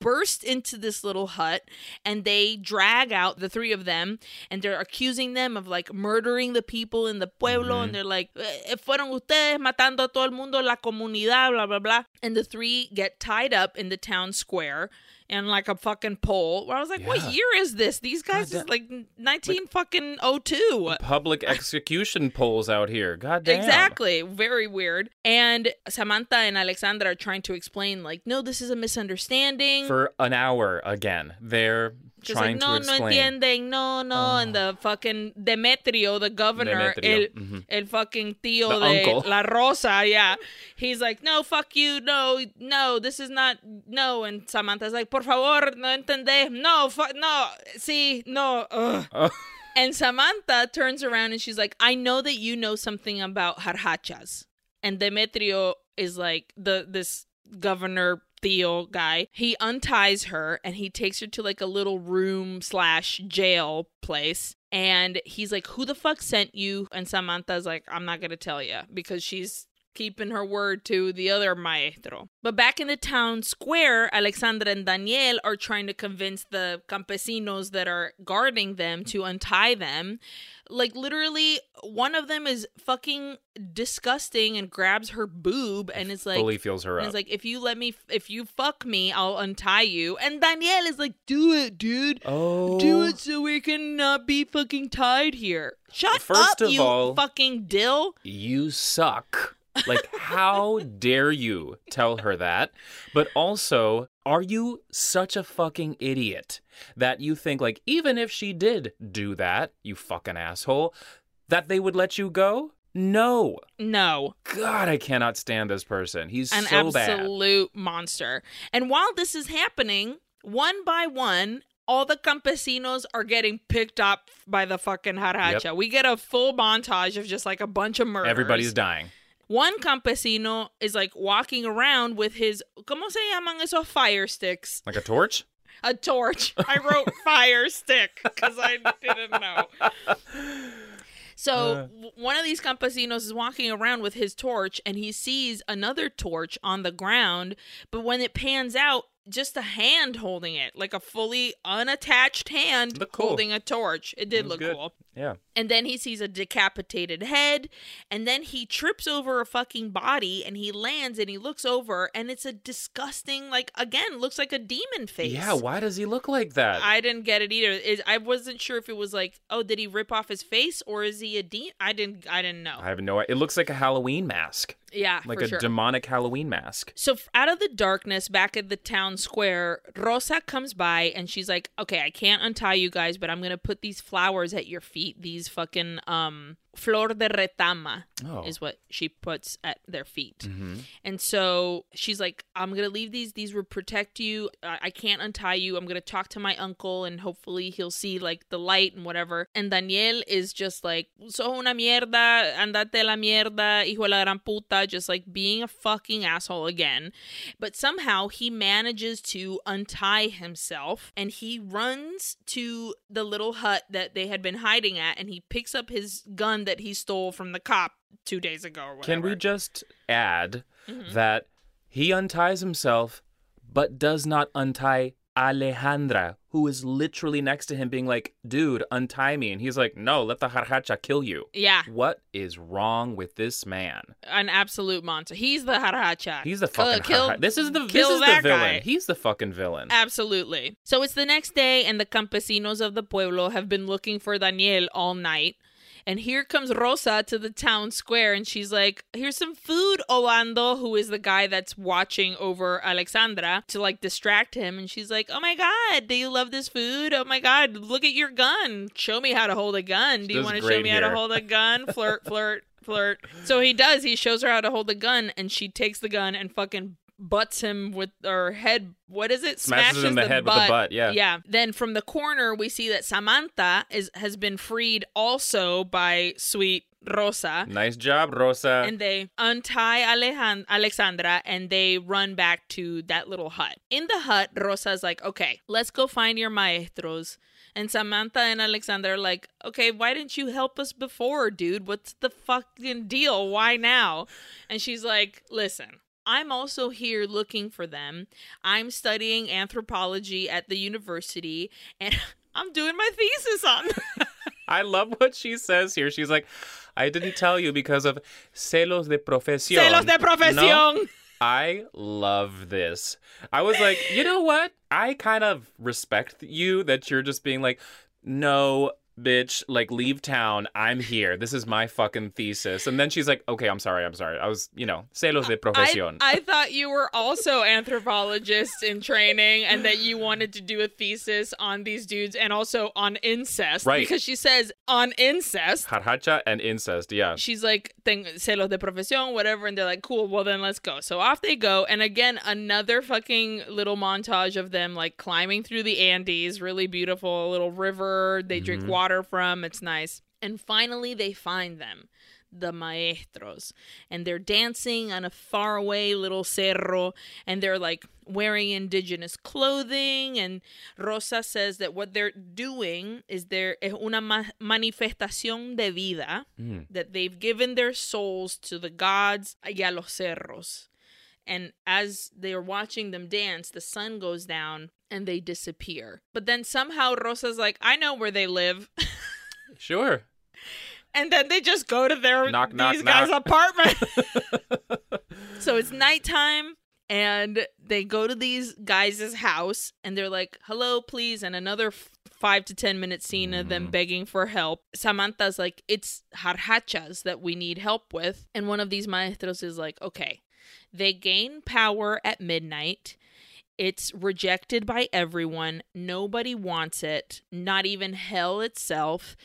burst into this little hut, and they drag out the three of them, and they're accusing them of like murdering the people in the pueblo, Mhm. and they're like, "Eh, "Fueron ustedes matando a todo el mundo, la comunidad, blah blah blah." And the three get tied up in the town square. And like a fucking pole, where I was like, "What year is this? These guys God is like nineteen fucking oh two. Public execution polls out here. God damn. Exactly. Very weird. And Samantha and Alexandra are trying to explain, like, no, this is a misunderstanding. For an hour again. They're Just trying like, no, to no explain. entienden, no, no. And the fucking Demetrio, the governor, Demetrio, el, mhm. el fucking tío The de uncle. La Rosa, yeah. He's like, no, fuck you, no, no, this is not, no. And Samantha's like, por favor, no entendés, no, fu- no, sí, no, ugh. Oh. And Samantha turns around and she's like, I know that you know something about jarjachas. And Demetrio is like the this governor Theo guy. He unties her and he takes her to like a little room slash jail place. And he's like, Who the fuck sent you? And Samantha's like, I'm not gonna tell you because she's keeping her word to the other maestro. But back in the town square, Alexandra and Daniel are trying to convince the campesinos that are guarding them to untie them. Like literally, one of them is fucking disgusting and grabs her boob and is like, Fully feels her and up. it's like, if you let me, if you fuck me, I'll untie you. And Daniel is like, do it, dude. oh. Do it so we can not be fucking tied here. Shut First up, you all- fucking dill. You suck. Like, how dare you tell her that? But also, are you such a fucking idiot that you think, like, even if she did do that, you fucking asshole, that they would let you go? No. No, God, I cannot stand this person. He's an so bad. absolute monster. And while this is happening, one by one, all the campesinos are getting picked up by the fucking jarjacha. We get a full montage of just like a bunch of murders. Everybody's dying. One campesino is like walking around with his, ¿cómo se llaman esos fire sticks? Like a torch? A torch. I wrote fire stick because I didn't know. So Uh. w- one of these campesinos is walking around with his torch and he sees another torch on the ground, but when it pans out, just a hand holding it, like a fully unattached hand cool. holding a torch. It did look good. cool. Yeah. And then he sees a decapitated head, and then he trips over a fucking body and he lands and he looks over and it's a disgusting, like again, looks like a demon face. Yeah, why does he look like that? I didn't get it either. Is I wasn't sure if it was like, oh, did he rip off his face or is he a demon? I didn't. I didn't know. I have no It looks like a Halloween mask. yeah, Like a sure. demonic Halloween mask. so out of the darkness, back at the town square, Rosa comes by and she's like, "Okay, I can't untie you guys, but I'm gonna put these flowers at your feet. These fucking um flor de retama Oh. is what she puts at their feet." Mhm. And so she's like, I'm going to leave these. These will protect you. I, I can't untie you. I'm going to talk to my uncle and hopefully he'll see like the light and whatever. And Daniel is just like, so una mierda, andate la mierda, hijo de la gran puta, just like being a fucking asshole again. But somehow he manages to untie himself and he runs to the little hut that they had been hiding at and he picks up his gun that he stole from the cop two days ago. Can we just add Mhm. that he unties himself, but does not untie Alejandra, who is literally next to him, being like, dude, untie me. And he's like, no, let the jarjacha kill you. Yeah, What is wrong with this man? an absolute monster. He's the jarjacha. He's the fucking kill-. This is the this is the villain. guy. He's the fucking villain. Absolutely. So it's the next day, and the campesinos of the pueblo have been looking for Daniel all night. And here comes Rosa to the town square, and she's like, Here's some food, Olando, who is the guy that's watching over Alexandra to like distract him. And she's like, Oh my God, do you love this food? Oh my God, look at your gun. Show me how to hold a gun. Do you want to show me how to hold a gun? Flirt, flirt, flirt. So he does. He shows her how to hold a gun, and she takes the gun and fucking butts him with her head. What is it? Smashes him in the head with the butt, yeah. Yeah. Then from the corner, we see that Samantha is has been freed also by sweet Rosa. Nice job, Rosa. And they untie Alejan- Alexandra and they run back to that little hut. In the hut, Rosa's like, okay, let's go find your maestros. And Samantha and Alexandra are like, okay, why didn't you help us before, dude? What's the fucking deal? Why now? And she's like, listen, I'm also here looking for them. I'm studying anthropology at the university and I'm doing my thesis on them. I love what she says here. She's like, I didn't tell you because of celos de profesión. Celos de profesión. No, I love this. I was like, you know what? I kind of respect you that you're just being like, no, bitch, like leave town. I'm here. This is my fucking thesis. And then she's like, okay, I'm sorry, I'm sorry. I was, you know, celos de I, profesión. I thought you were also anthropologists in training and that you wanted to do a thesis on these dudes and also on incest. Right. Because she says on incest. Jarjacha and incest, yeah. She's like, "Ten- celos de profesión, whatever. And they're like, cool, well, then let's go. So off they go. And again, another fucking little montage of them like climbing through the Andes. Really beautiful little river they drink Mhm. Water from. It's nice. And finally, they find them, the maestros. And they're dancing on a faraway little cerro. And they're like wearing indigenous clothing. And Rosa says that what they're doing is there es una ma- manifestación de vida Mm. that they've given their souls to the gods y a los cerros. And as they're watching them dance, the sun goes down and they disappear. But then somehow Rosa's like, I know where they live. Sure. and then they just go to their Knock, knock, these guys' knock. apartment. so it's nighttime and they go to these guys' house and they're like, hello, please. And another f- five to 10 minute scene of them Mhm. begging for help. Samantha's like, it's jarjachas that we need help with. And one of these maestros is like, okay, they gain power at midnight. It's rejected by everyone. Nobody wants it, not even hell itself.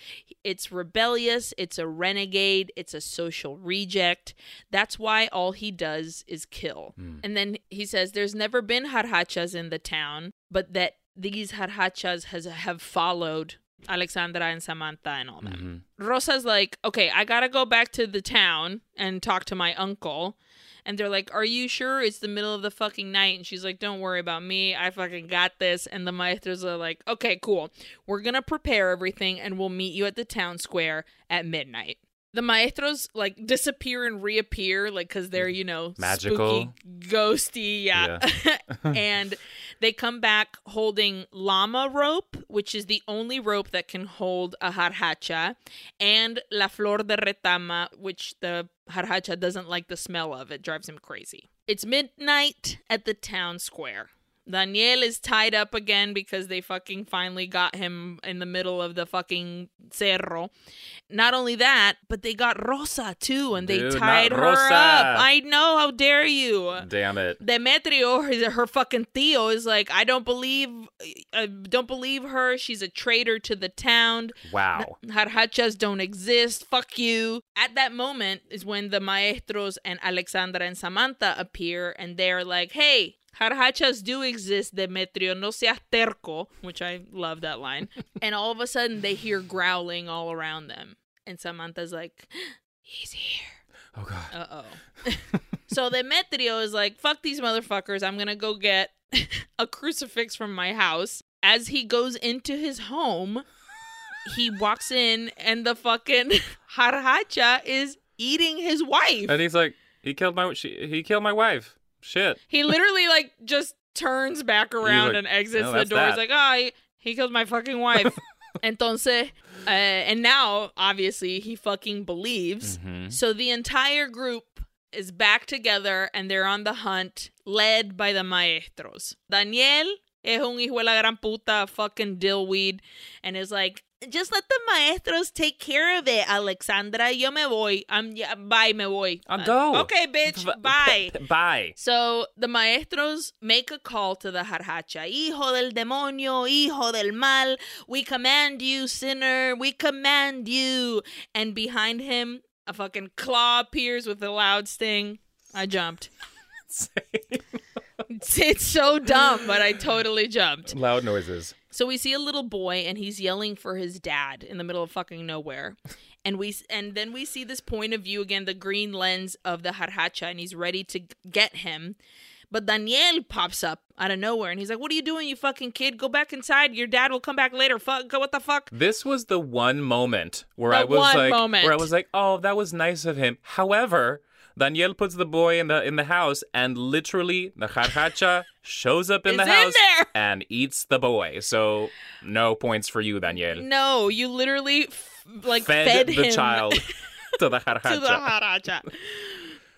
It's rebellious, it's a renegade, it's a social reject. That's why all he does is kill. Hmm. And then he says there's never been jarjachas in the town, but that these jarjachas has have followed Alexandra and Samantha and all that. Mhm. Rosa's like, okay, I gotta go back to the town and talk to my uncle. And they're like, Are you sure it's the middle of the fucking night? And she's like, Don't worry about me. I fucking got this. And the maestros are like, Okay, cool. We're gonna prepare everything and we'll meet you at the town square at midnight. The maestros like disappear and reappear, like, because they're, mm. you know, Magical. spooky, ghosty. Yeah. and they come back holding llama rope, which is the only rope that can hold a jarjacha, and la flor de retama, which the jarjacha doesn't like the smell of. It drives him crazy. It's midnight at the town square. Daniel is tied up again because they fucking finally got him in the middle of the fucking cerro. Not only that, but they got Rosa too, and they Dude, tied her Rosa. up. I know, how dare you? Damn it. Demetrio, her, her fucking Tio, is like, I don't believe, I don't believe her. She's a traitor to the town. Wow. Jarjachas don't exist. Fuck you. At that moment is when the maestros and Alexandra and Samantha appear, and they're like, hey. Jarjachas do exist, Demetrio, no seas terco, which I love that line. and all of a sudden, they hear growling all around them. And Samantha's like, he's here. Oh god. Uh oh. so Demetrio is like, fuck these motherfuckers. I'm going to go get a crucifix from my house. As he goes into his home, he walks in and the fucking jarjacha is eating his wife. And he's like, he killed my she, he killed my wife. Shit. He literally like just turns back around like, and exits "Oh, the door. He's that." like, oh, he, he killed my fucking wife. Entonces, uh, and now obviously he fucking believes. Mhm. So the entire group is back together and they're on the hunt, led by the maestros. Daniel es un hijo de la gran puta, fucking dillweed, and is like, just let the maestros take care of it, Alexandra. Yo me voy. I'm yeah, bye, me voy. I'll go. Okay, bitch, bye. Bye. So the maestros make a call to the jarjacha. Hijo del demonio, hijo del mal, we command you, sinner, we command you. And behind him, a fucking claw appears with a loud sting. I jumped. It's so dumb, but I totally jumped. Loud noises. So we see a little boy and he's yelling for his dad in the middle of fucking nowhere. And we and then we see this point of view again, the green lens of the Jarjacha, and he's ready to get him. But Daniel pops up out of nowhere and he's like, What are you doing, you fucking kid? Go back inside. Your dad will come back later. Fuck go what the fuck? This was the one moment where The I was like, moment. where I was like, oh, that was nice of him. However, Daniel puts the boy in the in the house, and literally the jarjacha shows up in the house there. and eats the boy. So no points for you, Daniel. No, you literally f- like Fed, fed, the him child to the jarjacha. to the Jarjacha.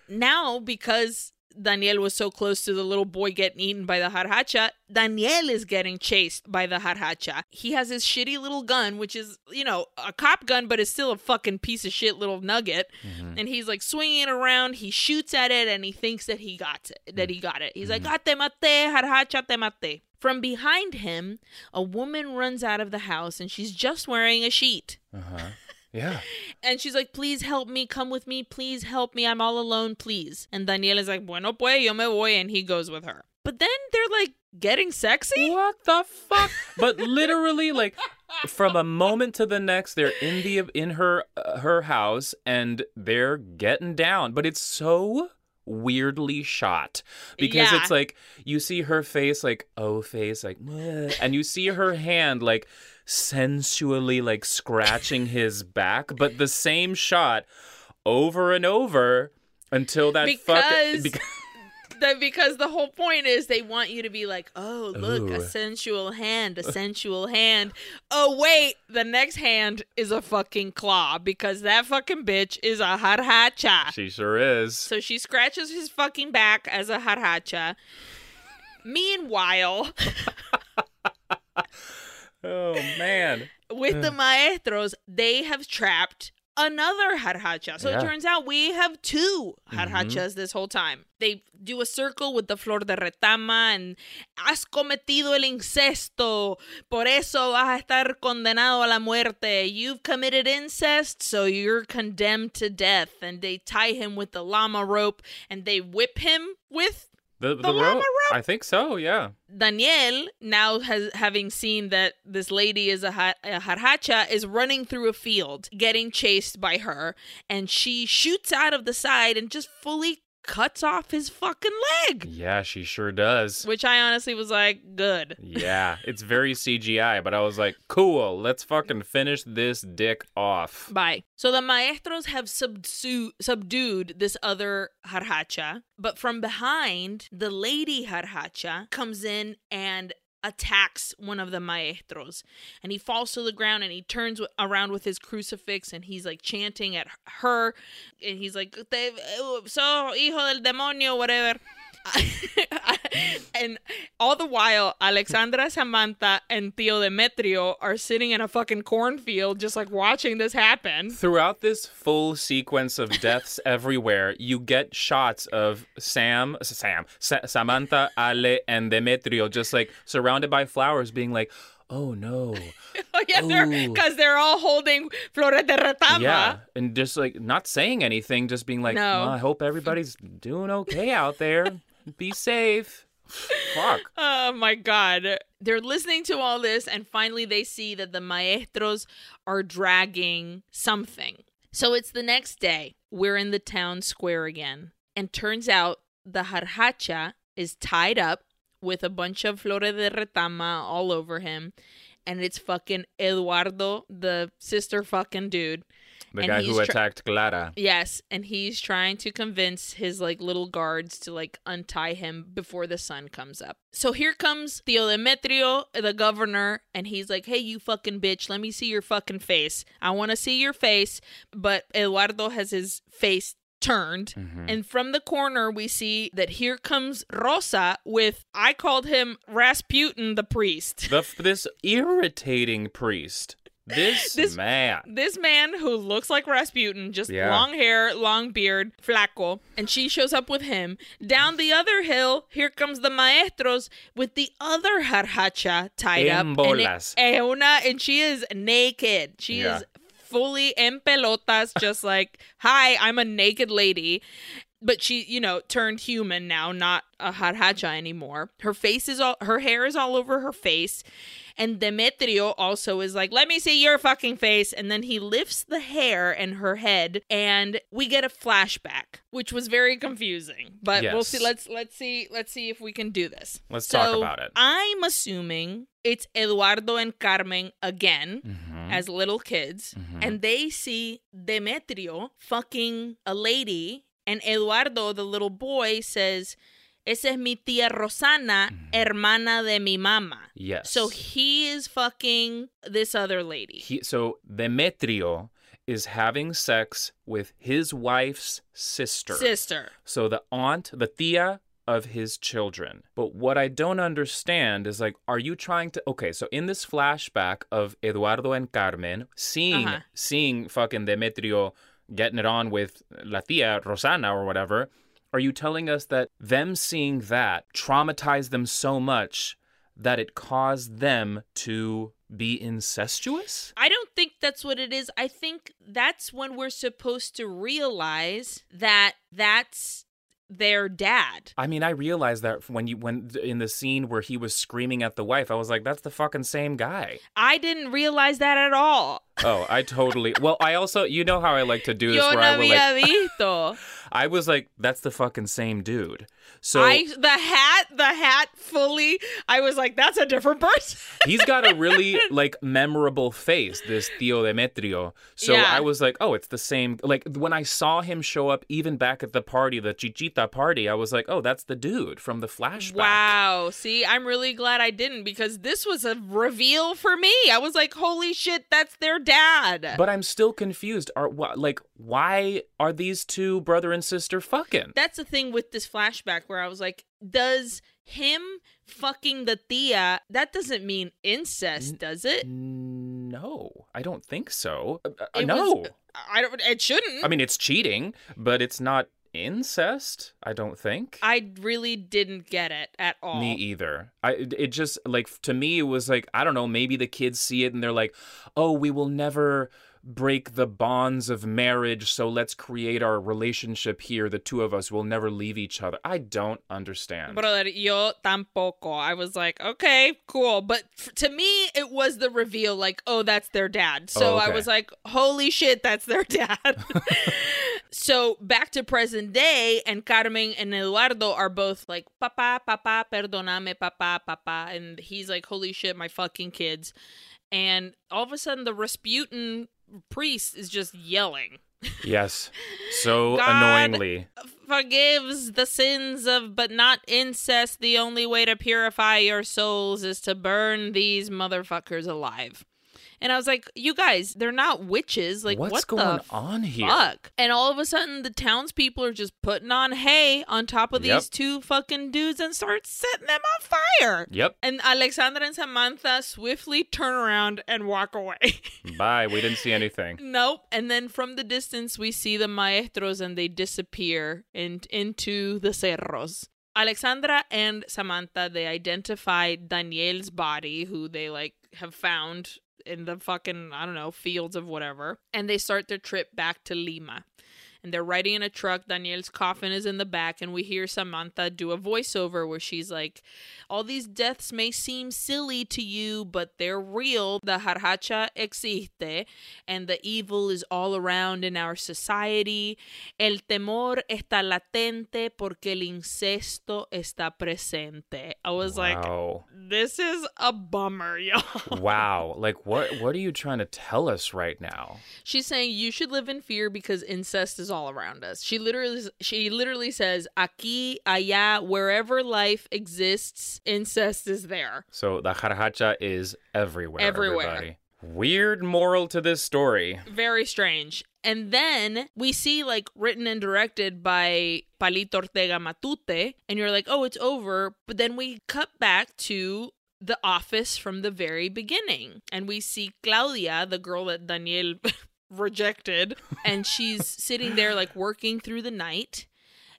now, because Daniel was so close to the little boy getting eaten by the jarjacha, Daniel is getting chased by the jarjacha. He has his shitty little gun, which is, you know, a cop gun, but it's still a fucking piece of shit little nugget. And he's like swinging it around. He shoots at it and he thinks that he got it. That he got it. He's like, "Ah, te mate, jarjacha te mate. From behind him, a woman runs out of the house and she's just wearing a sheet. Uh-huh. Yeah. And she's like, please help me, come with me, please help me, I'm all alone, please. And Daniel is like, bueno, pues, yo me voy, and he goes with her. But then they're like getting sexy. What the fuck? But literally, like, from a moment to the next, they're in the in her uh, her house and they're getting down. But it's so weirdly shot because Yeah. it's like you see her face like oh face like and you see her hand like sensually like scratching his back but the same shot over and over until that fucking Because- That because the whole point is they want you to be like, oh, look, a sensual hand, a sensual hand. Oh, wait, the next hand is a fucking claw because that fucking bitch is a jarjacha. she sure is So she scratches his fucking back as a jarjacha. Meanwhile, oh man with the maestros, they have trapped another jarjacha. So Yeah. it turns out we have two jarjachas mm-hmm. this whole time. They do a circle with the flor de retama and has cometido el incesto. Por eso vas a estar condenado a la muerte. You've committed incest, so you're condemned to death. And they tie him with the llama rope and they whip him with the, the, llama rope rope? i think so yeah Daniel, now has having seen that this lady is a, ha- a jarjacha, is running through a field, getting chased by her, and she shoots out of the side and just fully cuts off his fucking leg. yeah she sure does Which I honestly was like, good. Yeah, it's very CGI, but I was like, cool, let's fucking finish this dick off. Bye. So the maestros have subsu- subdued this other jarjacha, but from behind, the lady jarjacha comes in and attacks one of the maestros. And he falls to the ground and he turns around with his crucifix and he's like chanting at her. And he's like, eh, so hijo del demonio, whatever. and all the while, Alexandra Samantha and Tio Demetrio are sitting in a fucking cornfield, just like watching this happen. Throughout this full sequence of deaths everywhere, you get shots of Sam, Sam, Sa- Samantha, Ale, and Demetrio just like surrounded by flowers, being like, oh no. Oh yeah, because they're, all holding Flores de Retama. Yeah, and just like not saying anything, just being like, No. I hope everybody's doing okay out there. Be safe. Fuck. Oh my god. They're listening to all this and finally they see that the maestros are dragging something. So it's the next day. We're in the town square again. And turns out the jarjacha is tied up with a bunch of flores de retama all over him. And it's fucking Eduardo, the sister fucking dude. The And guy who attacked Clara. Yes, and he's trying to convince his like little guards to like untie him before the sun comes up. So here comes Tio Demetrio, the governor, and he's like, "Hey, you fucking bitch, let me see your fucking face. I want to see your face." But Eduardo has his face turned, mm-hmm. and from the corner we see that here comes Rosa with I called him Rasputin the priest. The, this irritating priest. This, This- man. this man who looks like Rasputin, just Yeah. long hair, long beard, flaco, and she shows up with him. Down the other hill, here comes the maestros with the other jarhacha tied En up. And, it- una, and she is naked. She Yeah. is fully en pelotas, just like, hi, I'm a naked lady. But she, you know, turned human now, not a jarjacha anymore. Her face is all, her hair is all over her face. And Demetrio also is like, let me see your fucking face. And then he lifts the hair and her head, and we get a flashback, which was very confusing. But we'll see. Let's let's see. Let's see if we can do this. Let's talk about it. I'm assuming it's Eduardo and Carmen again Mhm. as little kids, Mhm. and they see Demetrio fucking a lady, and Eduardo, the little boy, says, Esa es mi tía Rosana, hermana de mi mama. Yes. So he is fucking this other lady. He, so Demetrio is having sex with his wife's sister. Sister. So the aunt, the tia of his children. But what I don't understand is like, are you trying to? Okay, so in this flashback of Eduardo and Carmen seeing Uh-huh. seeing fucking Demetrio getting it on with La Tia Rosana or whatever, are you telling us that them seeing that traumatized them so much that it caused them to be incestuous? I don't think that's what it is. I think that's when we're supposed to realize that that's their dad. I mean, I realized that when you when in the scene where he was screaming at the wife, I was like, "That's the fucking same guy." I didn't realize that at all. Oh, I totally. Well, I also, you know how I like to do this, Yo where no I will like, visto. I was like, "That's the fucking same dude." So I the hat, the hat fully. I was like, that's a different person. he's got a really like memorable face, this Tio Demetrio. So Yeah. I was like, "Oh, it's the same." Like when I saw him show up, even back at the party, the Chichita party, I was like, "Oh, that's the dude from the flashback." Wow. See, I'm really glad I didn't because this was a reveal for me. I was like, holy shit, that's their dad. But I'm still confused. Are wh- like why are these two brother and sister fucking? that's the thing with this flashback where I was like, does him fucking the Tia, that doesn't mean incest, does it? No, I don't think so. Uh, uh, no. was- I don't it shouldn't. I mean, it's cheating, but it's not incest, I don't think. I really didn't get it at all. Me either. I it just like to me it was like I don't know, maybe the kids see it and they're like, "Oh, we will never break the bonds of marriage, so let's create our relationship here. The two of us will never leave each other." I don't understand. Brother, yo tampoco. I was like, okay, cool. But f- to me, it was the reveal, like, oh, that's their dad. So Oh, I was like, holy shit, that's their dad. so back to present day, and Carmen and Eduardo are both like, papa, papa, perdóname, papa, papa. And he's like, holy shit, my fucking kids. And all of a sudden, the Rasputin priest is just yelling. yes. So annoyingly. forgives the sins of but not incest the only way to purify your souls is to burn these motherfuckers alive and i was like you guys they're not witches like What's what going on here? fuck and all of a sudden the townspeople are just putting on hay on top of Yep. these two fucking dudes and start setting them on fire Yep. and alexandra and samantha swiftly turn around and walk away Bye. We didn't see anything. Nope. And then from the distance, we see the maestros and they disappear in, into the cerros. Alexandra and Samantha, they identify Daniel's body, who they like have found in the fucking, I don't know, fields of whatever. And they start their trip back to Lima. And they're riding in a truck. Daniel's coffin is in the back, and we hear Samantha do a voiceover where she's like, All these deaths may seem silly to you, but they're real. The jarjacha existe, and the evil is all around in our society. El temor está latente porque el incesto está presente. I was like, wow. This is a bummer, y'all. wow. Like what what are you trying to tell us right now? She's saying you should live in fear because incest is all around us. She literally she literally says aquí, allá, wherever life exists, incest is there. So the jarjacha is everywhere. Everywhere. Everybody. Weird moral to this story. Very strange. And then we see like written and directed by Palito Ortega Matute, and you're like, oh, it's over. But then we cut back to the office from the very beginning, and we see Claudia, the girl that Daniel rejected, and she's sitting there like working through the night.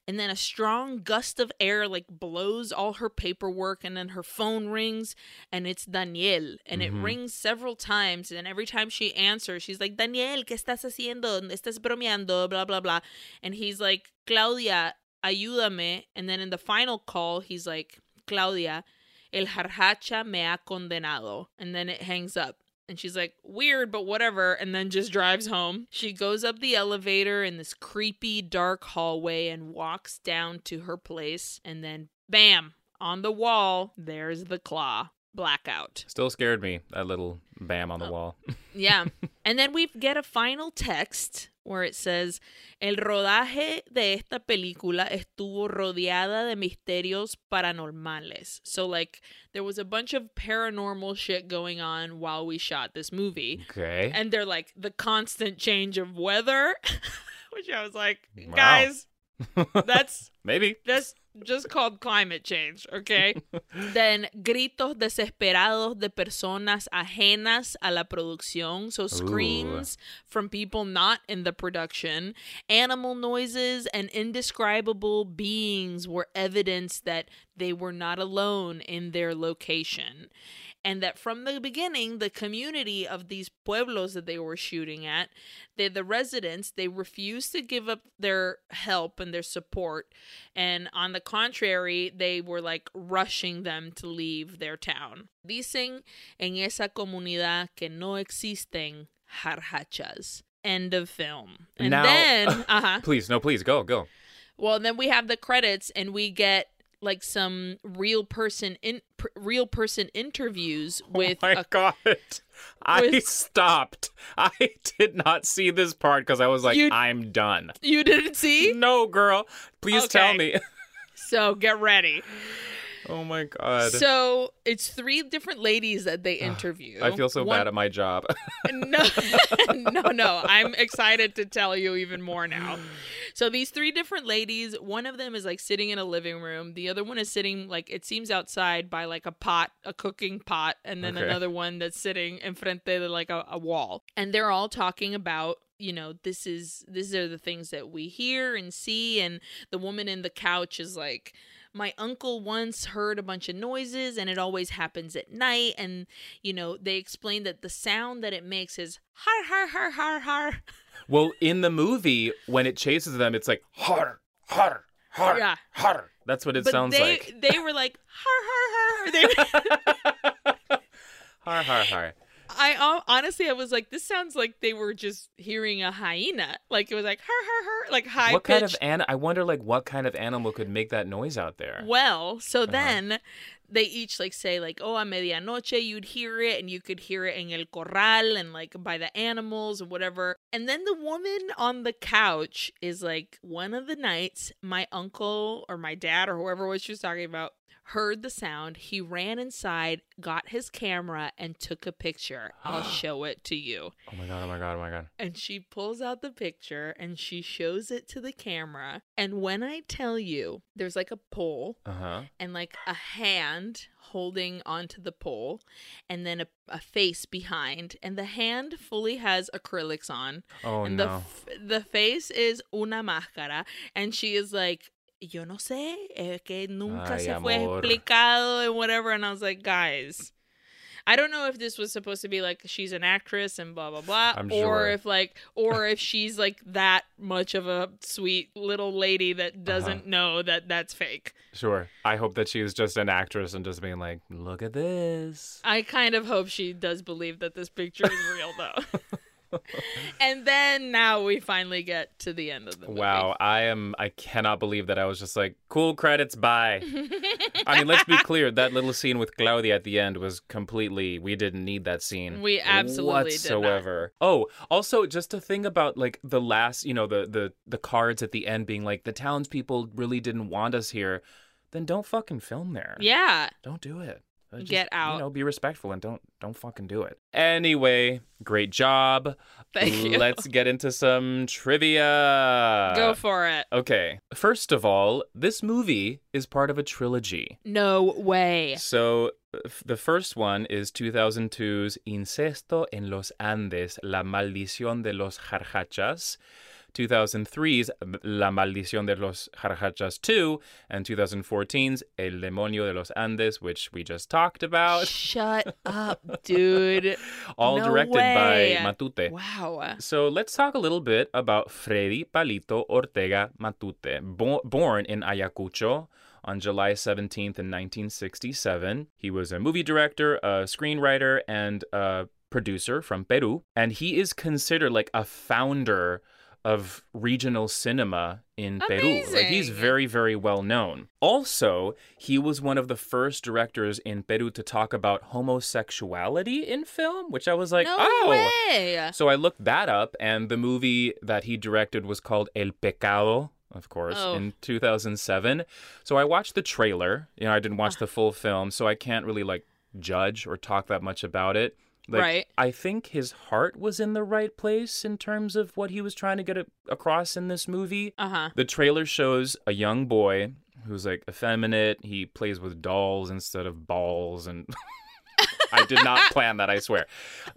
And then a strong gust of air like blows all her paperwork, and then her phone rings, and it's Daniel. And it Mhm. rings several times, and every time she answers, she's like, Daniel, ¿qué estás haciendo? ¿Estás bromeando? Blah, blah, blah. And he's like, Claudia, ayúdame. And then in the final call, he's like, Claudia, el jarjacha me ha condenado. And then it hangs up. And she's like, weird, but whatever. And then just drives home. She goes up the elevator in this creepy, dark hallway and walks down to her place. And then, bam, on the wall, there's the claw. Blackout. Still scared me, that little bam on the Oh. wall. Yeah. and then we get a final text where it says, El rodaje de esta película estuvo rodeada de misterios paranormales. So, like, there was a bunch of paranormal shit going on while we shot this movie. Okay. And they're like, the constant change of weather, which I was like, Wow. guys, that's Maybe. that's just called climate change, okay? then gritos desesperados de personas ajenas a la producción, so screams from people not in the production, animal noises and indescribable beings were evidence that they were not alone in their location. And that from the beginning, the community of these pueblos that they were shooting at, they, the residents, they refused to give up their help and their support. And on the contrary, they were like rushing them to leave their town. Dicen en esa comunidad que no existen jarjachas. End of film. And Now- then, uh huh. Please, no, please, go, go. Well, then we have the credits, and we get like some real person in pr- real person interviews oh with oh my a god. I stopped. I did not see this part because I was like, You- I'm done. you didn't see No, girl. Please tell me. so get ready oh my god. so it's three different ladies that they interview I feel so One- bad at my job. no no no i'm excited to tell you even more now so these three different ladies one of them is like sitting in a living room. The other one is sitting like it seems outside by like a pot a cooking pot and then Okay. another one that's sitting in front of like a, a wall. And they're all talking about you know this is these are the things that we hear and see and the woman in the couch is like my uncle once heard a bunch of noises and it always happens at night. And you know they explain that the sound that it makes is har har har har har well, in the movie, when it chases them, it's like har, har, har, Yeah. har. That's what it but sounds they like. they were like har har har they, har, har, har. i uh, honestly i was like this sounds like they were just hearing a hyena like it was like har har har like high what kind of an? I wonder, like, what kind of animal could make that noise out there? Well, so Uh-huh. then they each like say like, "Oh, a medianoche you'd hear it and you could hear it in el corral and like by the animals and whatever." And then the woman on the couch is like, "One of the nights my uncle or my dad or whoever was she was talking about heard the sound. He ran inside, got his camera and took a picture. I'll show it to you." Oh my god! Oh my god! Oh my god! And she pulls out the picture and she shows it to the camera. And when I tell you, there's like a pole Uh huh. and like a hand holding onto the pole and then a, a face behind and the hand fully has acrylics on Oh and the no! f- the face is una máscara and she is like yo no sé es que nunca Ay, se fue amor. explicado and whatever and I was like guys I don't know if this was supposed to be like she's an actress and blah blah blah, I'm or sure. if like, or if she's like that much of a sweet little lady Uh-huh. that doesn't know that that's fake. Sure. I hope that she's just an actress and just being like, look at this. I kind of hope she does believe that this picture is real, though. and then now we finally get to the end of the movie. Wow, I am. I cannot believe that I was just like, cool credits, bye. I mean, let's be clear. That little scene with Claudia at the end was completely. We didn't need that scene. We absolutely whatsoever. Oh, also, just a thing about like the last, you know, the the the cards at the end being like the townspeople really didn't want us here. Then don't fucking film there. Yeah. Don't do it. Uh, just, Get out. You know, be respectful and don't don't fucking do it. Anyway, great job. Thank you. Let's get into some trivia. Go for it. Okay. First of all, this movie is part of a trilogy. No way. So the first one is 2002's Incesto en los Andes, La Maldición de los Jarjachas. 2003's La Maldición de los Jarjachas 2, and 2014's El Demonio de los Andes, which we just talked about. Shut up, dude. All No directed way. by Matute. Wow. So let's talk a little bit about Freddy Palito Ortega Matute. Bo- born in Ayacucho on July 17th in 1967, he was a movie director, a screenwriter, and a producer from Peru. And he is considered like a founder of regional cinema in Peru. Like he's very, very well known. Also, he was one of the first directors in Peru to talk about homosexuality in film, which I was like, no oh. way. So I looked that up, and the movie that he directed was called El Pecado, of course, Oh. in 2007. So I watched the trailer. You know, I didn't watch Ah. the full film, so I can't really like judge or talk that much about it. Like, Right. I think his heart was in the right place in terms of what he was trying to get a- across in this movie. Uh huh. The trailer shows a young boy who's like effeminate. He plays with dolls instead of balls, and I did not plan that. I swear.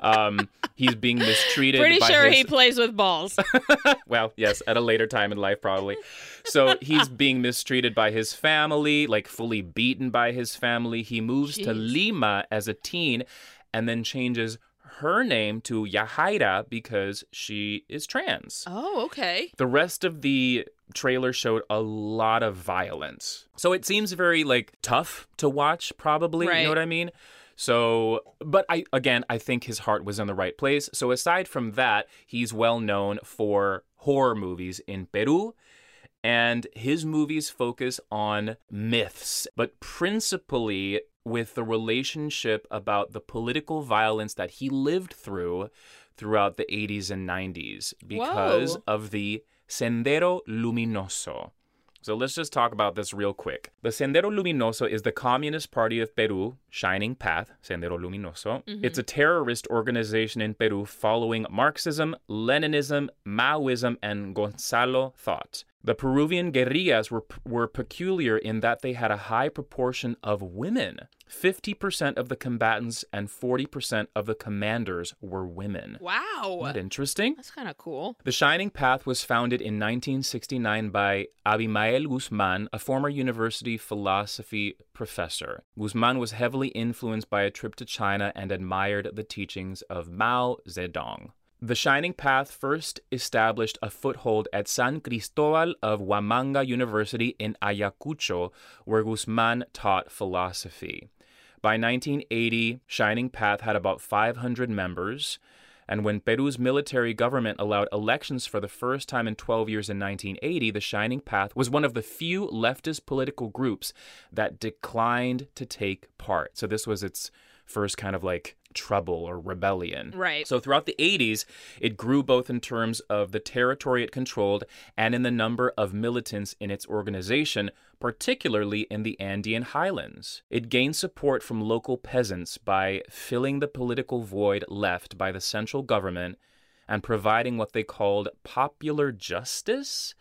Um, he's being mistreated. Pretty sure his... he plays with balls. well, yes, at a later time in life, probably. So he's being mistreated by his family, like fully beaten by his family. He moves to Lima as a teen and then changes her name to Yahaira because she is trans. oh, okay. The rest of the trailer showed a lot of violence. So it seems very like tough to watch probably, you know what I mean? So, but I again, I think his heart was in the right place. So aside from that, he's well known for horror movies in Peru and his movies focus on myths, but principally with the relationship about the political violence that he lived through throughout the 80s and 90s because Whoa. of the Sendero Luminoso. So let's just talk about this real quick. The Sendero Luminoso is the Communist Party of Peru, Shining Path, Sendero Luminoso. Mm-hmm. It's a terrorist organization in Peru following Marxism, Leninism, Maoism, and Gonzalo thought. The Peruvian guerrillas were, were peculiar in that they had a high proportion of women. 50% of the combatants and 40% of the commanders were women. Wow. Isn't that interesting? That's kind of cool. The Shining Path was founded in 1969 by Abimael Guzman, a former university philosophy professor. Guzman was heavily influenced by a trip to China and admired the teachings of Mao Zedong. The Shining Path first established a foothold at San Cristobal of Huamanga University in Ayacucho, where Guzman taught philosophy. By 1980, Shining Path had about 500 members. And when Peru's military government allowed elections for the first time in 12 years in 1980, the Shining Path was one of the few leftist political groups that declined to take part. So this was its first kind of like trouble or rebellion. Right. So throughout the 80s, it grew both in terms of the territory it controlled and in the number of militants in its organization, particularly in the Andean highlands. It gained support from local peasants by filling the political void left by the central government and providing what they called popular justice,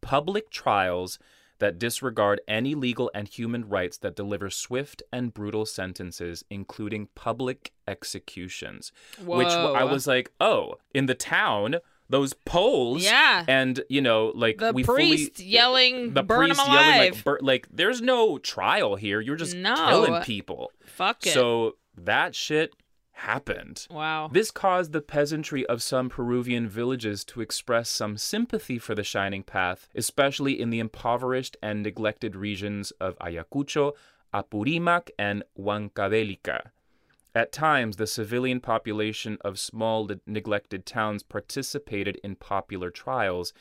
public trials that disregard any legal and human rights that deliver swift and brutal sentences, including public executions. Whoa. Which I was like, oh, in the town, those Poles, Yeah. and you know, like The we priest fully, yelling, the burn priest him yelling alive. like, bur- like, there's no trial here. You're just No. killing people. Fuck it. So that shit happened. wow. This caused the peasantry of some Peruvian villages to express some sympathy for the Shining Path, especially in the impoverished and neglected regions of Ayacucho, Apurimac, and Huancavelica. At times, the civilian population of small neglected towns participated in popular trials,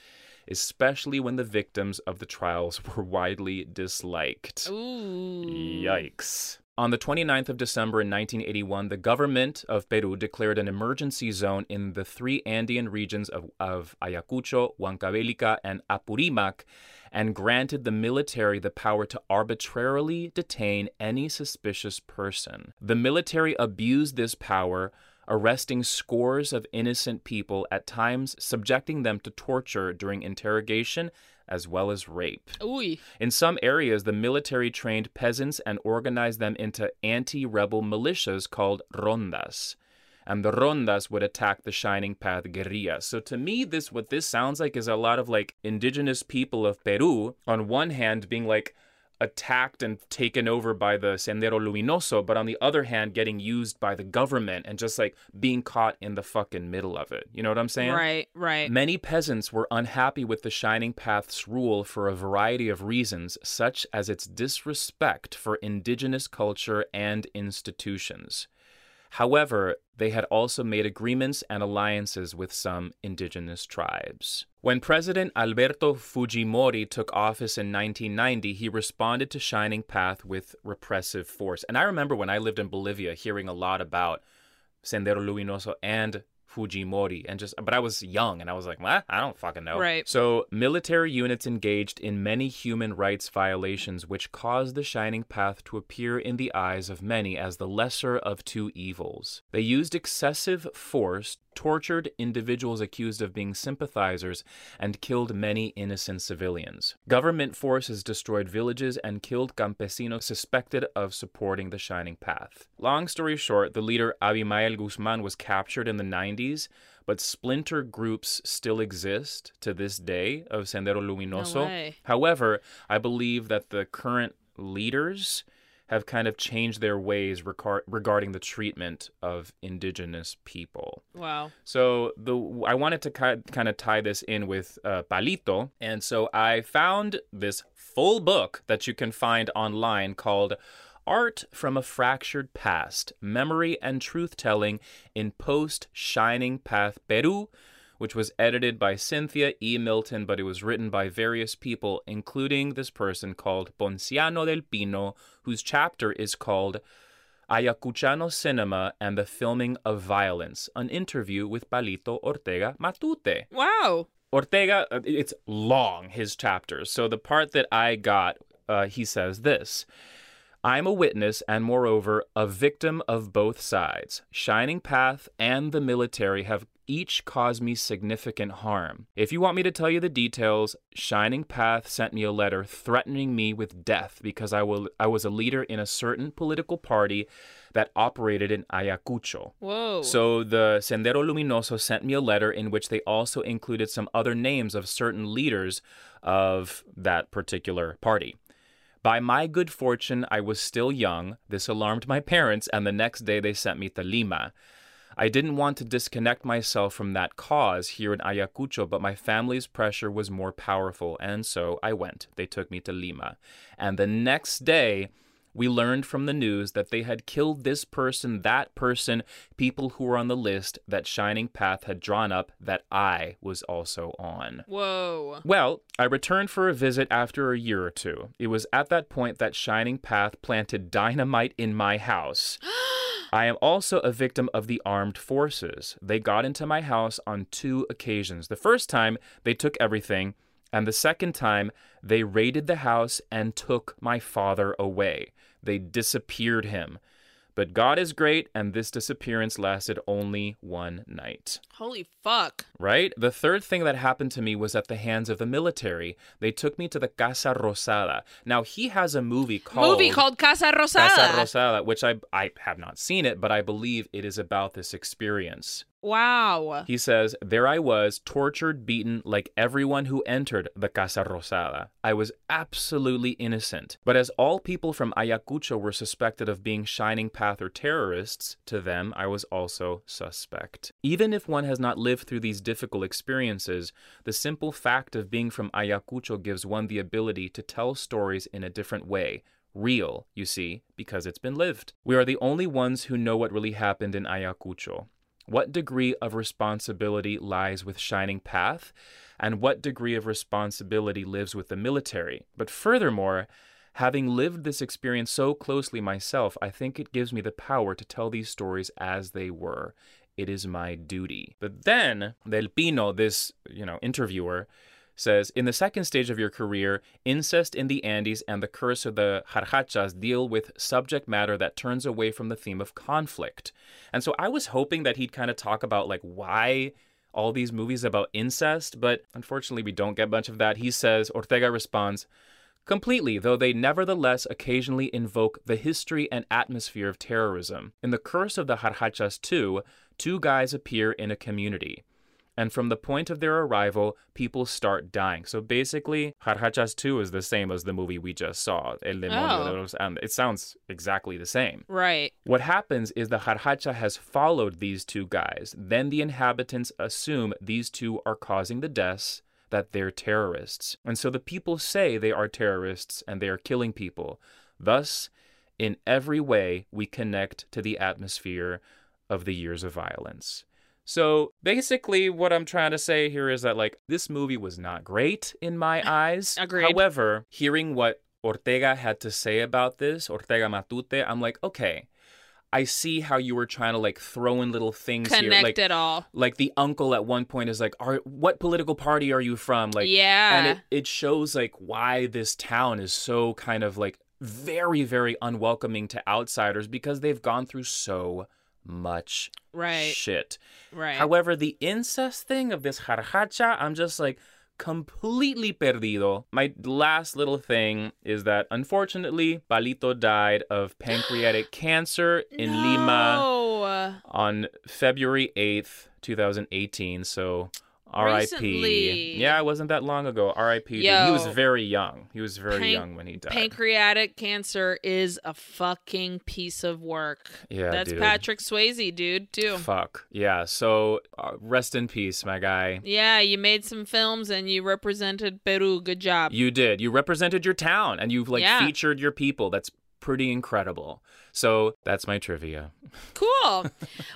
especially when the victims of the trials were widely disliked. Ooh. Yikes. On the 29th of December in 1981, the government of Peru declared an emergency zone in the three Andean regions of, of Ayacucho, Huancavelica, and Apurimac and granted the military the power to arbitrarily detain any suspicious person. The military abused this power, arresting scores of innocent people, at times subjecting them to torture during interrogation as well as rape. Ooh. In some areas, the military trained peasants and organized them into anti rebel militias called rondas. And the rondas would attack the Shining Path guerrillas. So to me, this what this sounds like is a lot of like indigenous people of Peru, on one hand, being like attacked and taken over by the Sendero Luminoso, but on the other hand, getting used by the government and just like being caught in the fucking middle of it. You know what I'm saying? Right, right. Many peasants were unhappy with the Shining Path's rule for a variety of reasons, such as its disrespect for indigenous culture and institutions. However, they had also made agreements and alliances with some indigenous tribes. When President Alberto Fujimori took office in 1990, he responded to Shining Path with repressive force. And I remember when I lived in Bolivia hearing a lot about Sendero Luminoso and Fujimori and just but I was young and I was like, what? I don't fucking know. Right. So military units engaged in many human rights violations which caused the Shining Path to appear in the eyes of many as the lesser of two evils. They used excessive force tortured individuals accused of being sympathizers, and killed many innocent civilians. Government forces destroyed villages and killed campesinos suspected of supporting the Shining Path. Long story short, the leader Abimael Guzman was captured in the 90s, but splinter groups still exist to this day of Sendero Luminoso. No. However, I believe that the current leaders have kind of changed their ways recar- regarding the treatment of indigenous people. Wow. So the I wanted to ki- kind of tie this in with uh, Palito, and so I found this full book that you can find online called Art from a Fractured Past: Memory and Truth Telling in Post Shining Path Peru. Which was edited by Cynthia E. Milton, but it was written by various people, including this person called Ponciano del Pino, whose chapter is called Ayacuchano Cinema and the Filming of Violence, an interview with Palito Ortega Matute. Wow. Ortega, uh, it's long, his chapters. So the part that I got, uh, he says this I'm a witness and, moreover, a victim of both sides. Shining Path and the military have each caused me significant harm. If you want me to tell you the details, Shining Path sent me a letter threatening me with death because I, will, I was a leader in a certain political party that operated in Ayacucho. Whoa. So the Sendero Luminoso sent me a letter in which they also included some other names of certain leaders of that particular party. By my good fortune, I was still young. This alarmed my parents, and the next day they sent me to Lima. I didn't want to disconnect myself from that cause here in Ayacucho, but my family's pressure was more powerful, and so I went. They took me to Lima. And the next day, we learned from the news that they had killed this person, that person, people who were on the list that Shining Path had drawn up that I was also on. Whoa. Well, I returned for a visit after a year or two. It was at that point that Shining Path planted dynamite in my house. I am also a victim of the armed forces. They got into my house on two occasions. The first time, they took everything, and the second time, they raided the house and took my father away. They disappeared him. But God is great, and this disappearance lasted only one night. Holy fuck. Right? The third thing that happened to me was at the hands of the military. They took me to the Casa Rosada. Now, he has a movie called. Movie called Casa Rosada. Casa Rosada, which I, I have not seen it, but I believe it is about this experience. Wow. He says, There I was, tortured, beaten, like everyone who entered the Casa Rosada. I was absolutely innocent. But as all people from Ayacucho were suspected of being Shining Path or terrorists, to them I was also suspect. Even if one has not lived through these difficult experiences, the simple fact of being from Ayacucho gives one the ability to tell stories in a different way, real, you see, because it's been lived. We are the only ones who know what really happened in Ayacucho. What degree of responsibility lies with Shining Path, and what degree of responsibility lives with the military? But furthermore, having lived this experience so closely myself, I think it gives me the power to tell these stories as they were. It is my duty. But then, Del Pino, this, you know, interviewer, says in the second stage of your career, incest in the Andes and the curse of the Jarjachas deal with subject matter that turns away from the theme of conflict. And so I was hoping that he'd kind of talk about like why all these movies about incest, but unfortunately we don't get much of that. He says, Ortega responds, completely, though they nevertheless occasionally invoke the history and atmosphere of terrorism. In The Curse of the Jarjachas 2, two guys appear in a community. And from the point of their arrival, people start dying. So basically, Jarjachas 2 is the same as the movie we just saw, El Demonio Oh. de los Andes. It sounds exactly the same. Right. What happens is the Jarjacha has followed these two guys. Then the inhabitants assume these two are causing the deaths, that they're terrorists. And so the people say they are terrorists and they are killing people. Thus, In every way, we connect to the atmosphere of the years of violence. So basically, what I'm trying to say here is that, like, this movie was not great in my eyes. Agreed. However, hearing what Ortega had to say about this, Ortega Matute, I'm like, okay, I see how you were trying to like throw in little things here. Connect Like, it all. like the uncle at one point is like, "Are what political party are you from?" Like, yeah. and it, it shows like why this town is so kind of like very very unwelcoming to outsiders because they've gone through so much right. shit. right. However, the incest thing of this jarjacha, I'm just like completely perdido. My last little thing is that unfortunately, Palito died of pancreatic cancer in Lima on February 8th, 2018. So RIP. Yeah, it wasn't that long ago. RIP. He was very young. He was very Pan- young when he died. Pancreatic cancer is a fucking piece of work. Yeah, That's dude. Patrick Swayze, dude, too. Fuck. Yeah, so uh, rest in peace, my guy. Yeah, you made some films and you represented Peru. Good job. You did. You represented your town and you've like Yeah. featured your people. That's pretty incredible. So that's my trivia. Cool.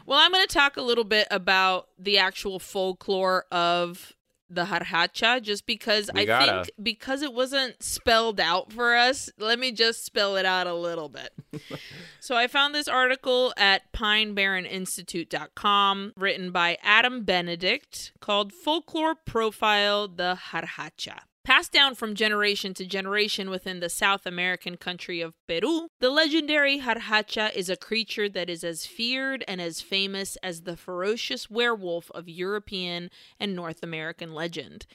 well, I'm going to talk a little bit about the actual folklore of the jarjacha just because We I gotta. think because it wasn't spelled out for us, let me just spell it out a little bit. so I found this article at pinebarreninstitute.com written by Adam Benedict called Folklore Profile the Jarjacha. Passed down from generation to generation within the South American country of Peru, the legendary Jarjacha is a creature that is as feared and as famous as the ferocious werewolf of European and North American legend.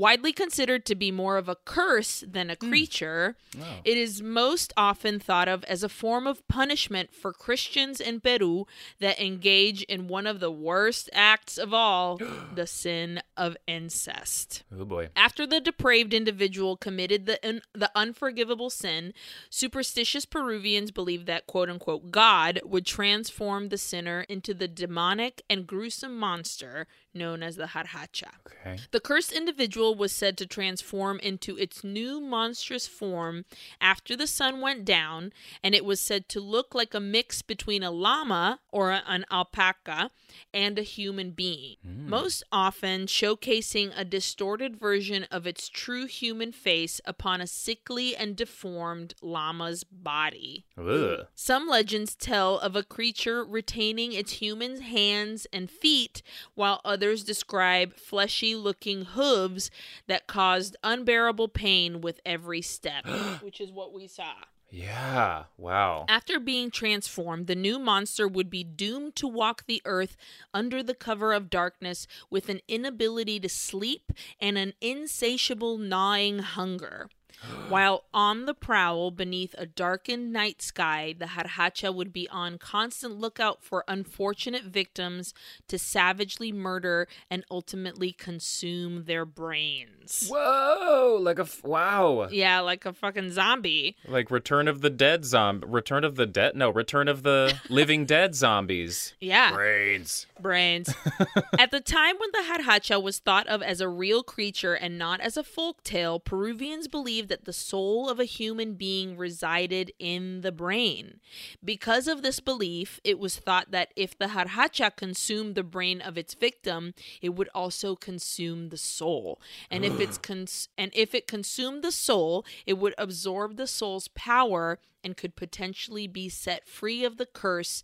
Widely considered to be more of a curse than a hmm. creature, oh. it is most often thought of as a form of punishment for Christians in Peru that engage in one of the worst acts of all the sin of incest. Oh boy. After the depraved individual committed the un- the unforgivable sin, superstitious Peruvians believed that quote unquote God would transform the sinner into the demonic and gruesome monster known as the Jarjacha. Okay. The cursed individual was said to transform into its new monstrous form after the sun went down, and it was said to look like a mix between a llama or an alpaca and a human being, hmm. most often showcasing a distorted version of its true human face upon a sickly and deformed llama's body. Ugh. Some legends tell of a creature retaining its human hands and feet, while others describe fleshy looking hooves that caused unbearable pain with every step, which is what we saw. Yeah. Wow. After being transformed, the new monster would be doomed to walk the earth under the cover of darkness with an inability to sleep and an insatiable gnawing hunger. While on the prowl beneath a darkened night sky, the Jarjacha would be on constant lookout for unfortunate victims to savagely murder and ultimately consume their brains. Whoa! Like a f- wow. Yeah, like a fucking zombie. Like Return of the Dead zombie. Return of the Dead? No, Return of the Living Dead zombies. Yeah. Brains. brains. At the time when the Jarjacha was thought of as a real creature and not as a folk tale, Peruvians believed that the soul of a human being resided in the brain. Because of this belief, it was thought that if the Jarjacha consumed the brain of its victim, it would also consume the soul. And if it's ah. cons- and if it consumed the soul, it would absorb the soul's power and could potentially be set free of the curse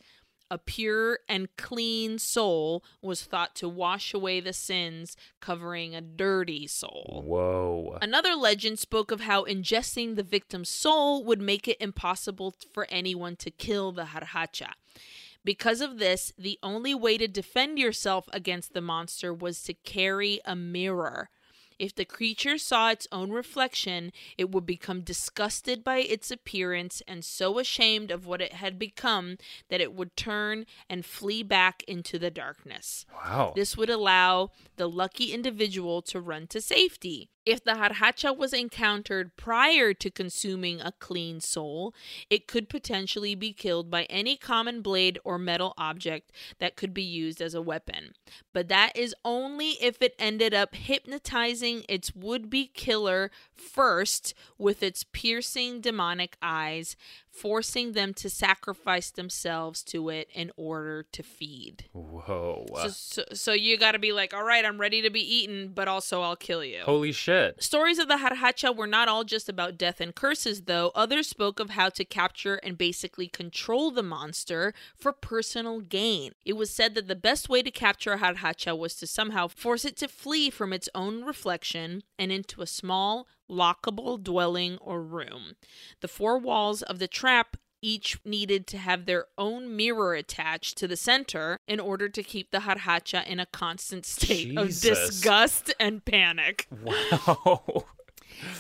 a pure and clean soul was thought to wash away the sins covering a dirty soul. Whoa. Another legend spoke of how ingesting the victim's soul would make it impossible for anyone to kill the Jarjacha. Because of this, the only way to defend yourself against the monster was to carry a mirror. If the creature saw its own reflection, it would become disgusted by its appearance and so ashamed of what it had become that it would turn and flee back into the darkness. Wow. This would allow the lucky individual to run to safety. If the jarjacha was encountered prior to consuming a clean soul, it could potentially be killed by any common blade or metal object that could be used as a weapon. But that is only if it ended up hypnotizing its would be killer first with its piercing demonic eyes, forcing them to sacrifice themselves to it in order to feed. Whoa. So, so, so you got to be like, all right, I'm ready to be eaten, but also I'll kill you. Holy shit. Stories of the Jarjacha were not all just about death and curses, though. Others spoke of how to capture and basically control the monster for personal gain. It was said that the best way to capture a Jarjacha was to somehow force it to flee from its own reflection and into a small, lockable dwelling or room. The four walls of the trap each needed to have their own mirror attached to the center in order to keep the jarjacha in a constant state Jesus. of disgust and panic. Wow.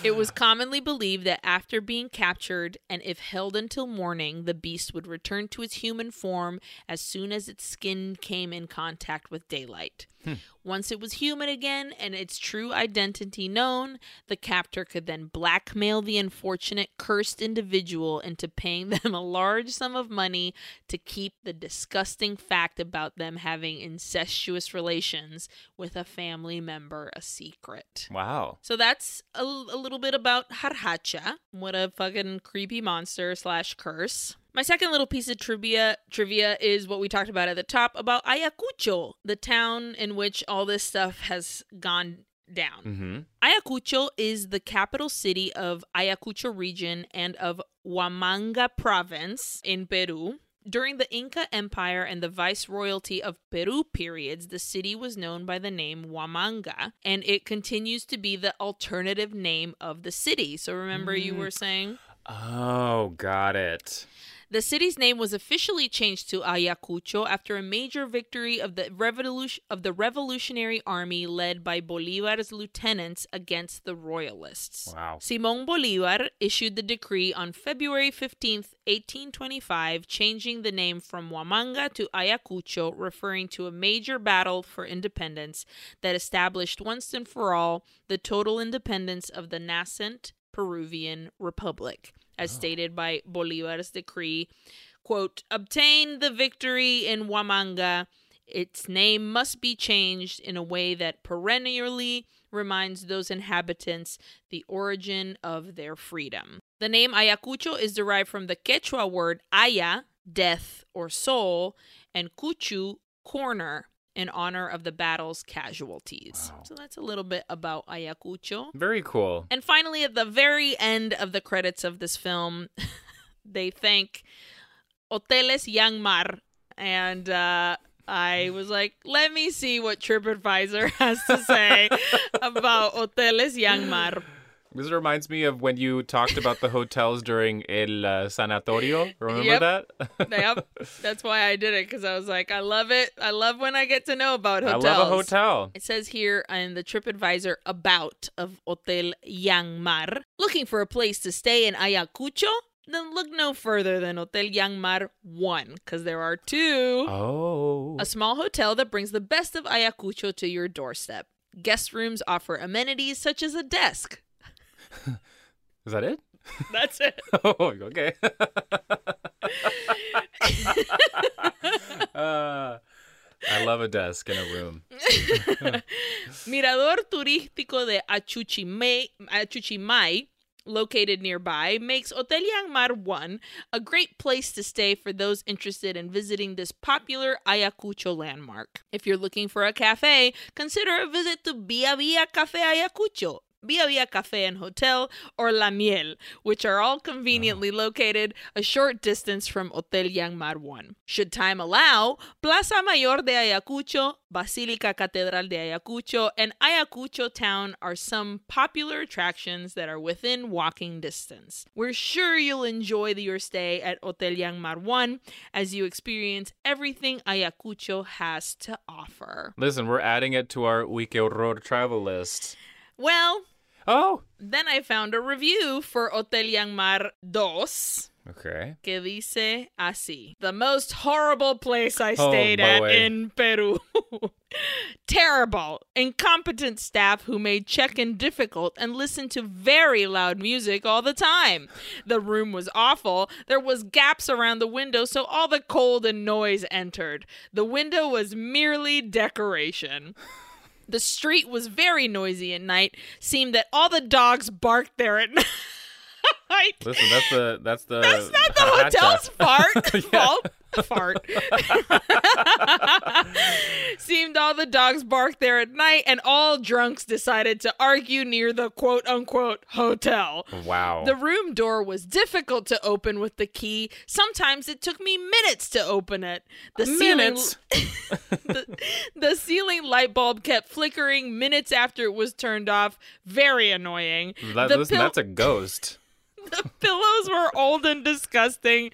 It was commonly believed that after being captured and if held until morning, the beast would return to its human form as soon as its skin came in contact with daylight. Hmm. Once it was human again and its true identity known, the captor could then blackmail the unfortunate cursed individual into paying them a large sum of money to keep the disgusting fact about them having incestuous relations with a family member a secret. wow. So that's a, a little bit about Jarjacha. What a fucking creepy monster slash curse. My second little piece of trivia trivia is what we talked about at the top about Ayacucho, the town in which all this stuff has gone down. Mm-hmm. Ayacucho is the capital city of Ayacucho region and of Huamanga province in Peru. During the Inca Empire and the Viceroyalty of Peru periods, the city was known by the name Huamanga, and it continues to be the alternative name of the city. So remember, you were saying? Oh, got it. The city's name was officially changed to Ayacucho after a major victory of the revolution of the Revolutionary Army led by Bolivar's lieutenants against the royalists. Wow. Simón Bolívar issued the decree on February 15th, 1825, changing the name from Huamanga to Ayacucho, referring to a major battle for independence that established once and for all the total independence of the nascent Peruvian Republic, as oh. stated by Bolivar's decree. Quote, obtain the victory in Huamanga. Its name must be changed in a way that perennially reminds those inhabitants the origin of their freedom. The name Ayacucho is derived from the Quechua word aya, death or soul, and cuchu, corner, in honor of the battle's casualties. Wow. So that's a little bit about Ayacucho. Very cool. And finally, at the very end of the credits of this film, they thank Hoteles Yangmar. And uh, I was like, let me see what TripAdvisor has to say about Hoteles Yangmar. This reminds me of when you talked about the hotels during El uh, Sanatorio. Remember Yep. that? yep, that's why I did it because I was like, I love it. I love when I get to know about hotels. I love a hotel. It says here in the TripAdvisor about of Hotel Yangmar. Looking for a place to stay in Ayacucho? Then look no further than Hotel Yangmar 1, because there are two. Oh. A small hotel that brings the best of Ayacucho to your doorstep. Guest rooms offer amenities such as a desk. Is that it? That's it. Oh, okay. Uh, I love a desk in a room. Mirador Turístico de Achuchimay, Achuchimay, located nearby, makes Hotel Yangmar 1 a great place to stay for those interested in visiting this popular Ayacucho landmark. If you're looking for a cafe, consider a visit to Via Via Cafe Ayacucho. Via Via Cafe and Hotel or La Miel, which are all conveniently oh. located a short distance from Hotel Yangmar 1. Should time allow, Plaza Mayor de Ayacucho, Basílica Catedral de Ayacucho, and Ayacucho Town are some popular attractions that are within walking distance. We're sure you'll enjoy your stay at Hotel Yangmar 1 as you experience everything Ayacucho has to offer. Listen, we're adding it to our Uy Que Horror travel list. Well, Oh. Then I found a review for Hotel Yangmar 2 Okay. que dice así. The most horrible place I Oh, stayed at boy. in Peru. Terrible, incompetent staff who made check-in difficult and listened to very loud music all the time. The room was awful. There was gaps around the window so all the cold and noise entered. The window was merely decoration. The street was very noisy at night. Seemed that all the dogs barked there at night. Night. Listen, that's the that's the That's not the hotel's fart. Fault. Fart. Seemed all the dogs barked there at night, and all drunks decided to argue near the quote unquote hotel. Wow. The room door was difficult to open with the key. Sometimes it took me minutes to open it. The Minutes? ceiling the, the ceiling light bulb kept flickering minutes after it was turned off. Very annoying. That- listen, pill- that's a ghost. The pillows were old and disgusting.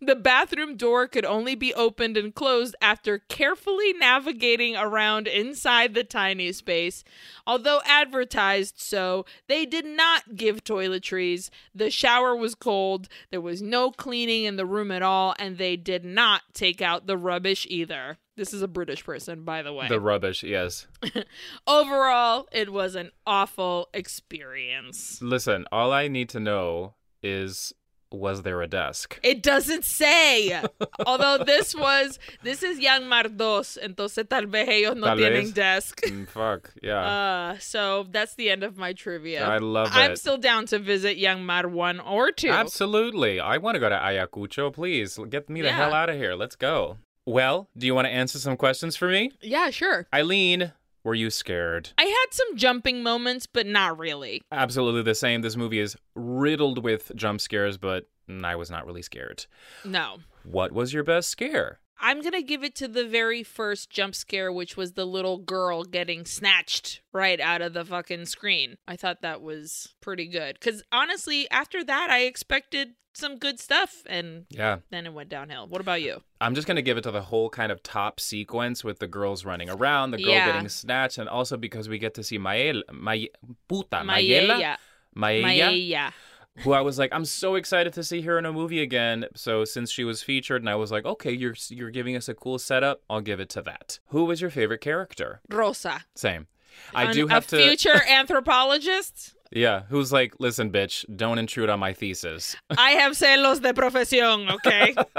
The bathroom door could only be opened and closed after carefully navigating around inside the tiny space. Although advertised so, they did not give toiletries. The shower was cold, there was no cleaning in the room at all, and they did not take out the rubbish either. This is a British person, by the way. The rubbish, yes. Overall, it was an awful experience. Listen, all I need to know is was there a desk? It doesn't say. Although this was, this is Yangmar dos, entonces tal vez ellos no Tal tienen vez. desk. Mm, fuck, yeah. Uh, so that's the end of my trivia. I love it. I'm still down to visit Yangmar one or two. Absolutely. I want to go to Ayacucho, please. Get me the Yeah. hell out of here. Let's go. Well, do you want to answer some questions for me? Yeah, sure. Aileen, were you scared? I had some jumping moments, but not really. Absolutely the same. This movie is riddled with jump scares, but I was not really scared. No. What was your best scare? I'm going to give it to the very first jump scare, which was the little girl getting snatched right out of the fucking screen. I thought that was pretty good. Because honestly, after that, I expected some good stuff, and Yeah. then it went downhill. What about you? I'm just to give it to the whole kind of top sequence with the girls running around, the girl Yeah. getting snatched, and also because we get to see Mael, May, puta, Mayella, Maella. who I was like, I'm so excited to see her in a movie again. So since she was featured, and I was like, okay, you're you're giving us a cool setup, I'll give it to that. Who was your favorite character? Rosa. Same. I An- do have a to. future anthropologist. Yeah, who's like, listen, bitch, don't intrude on my thesis. I have celos de profesión, okay?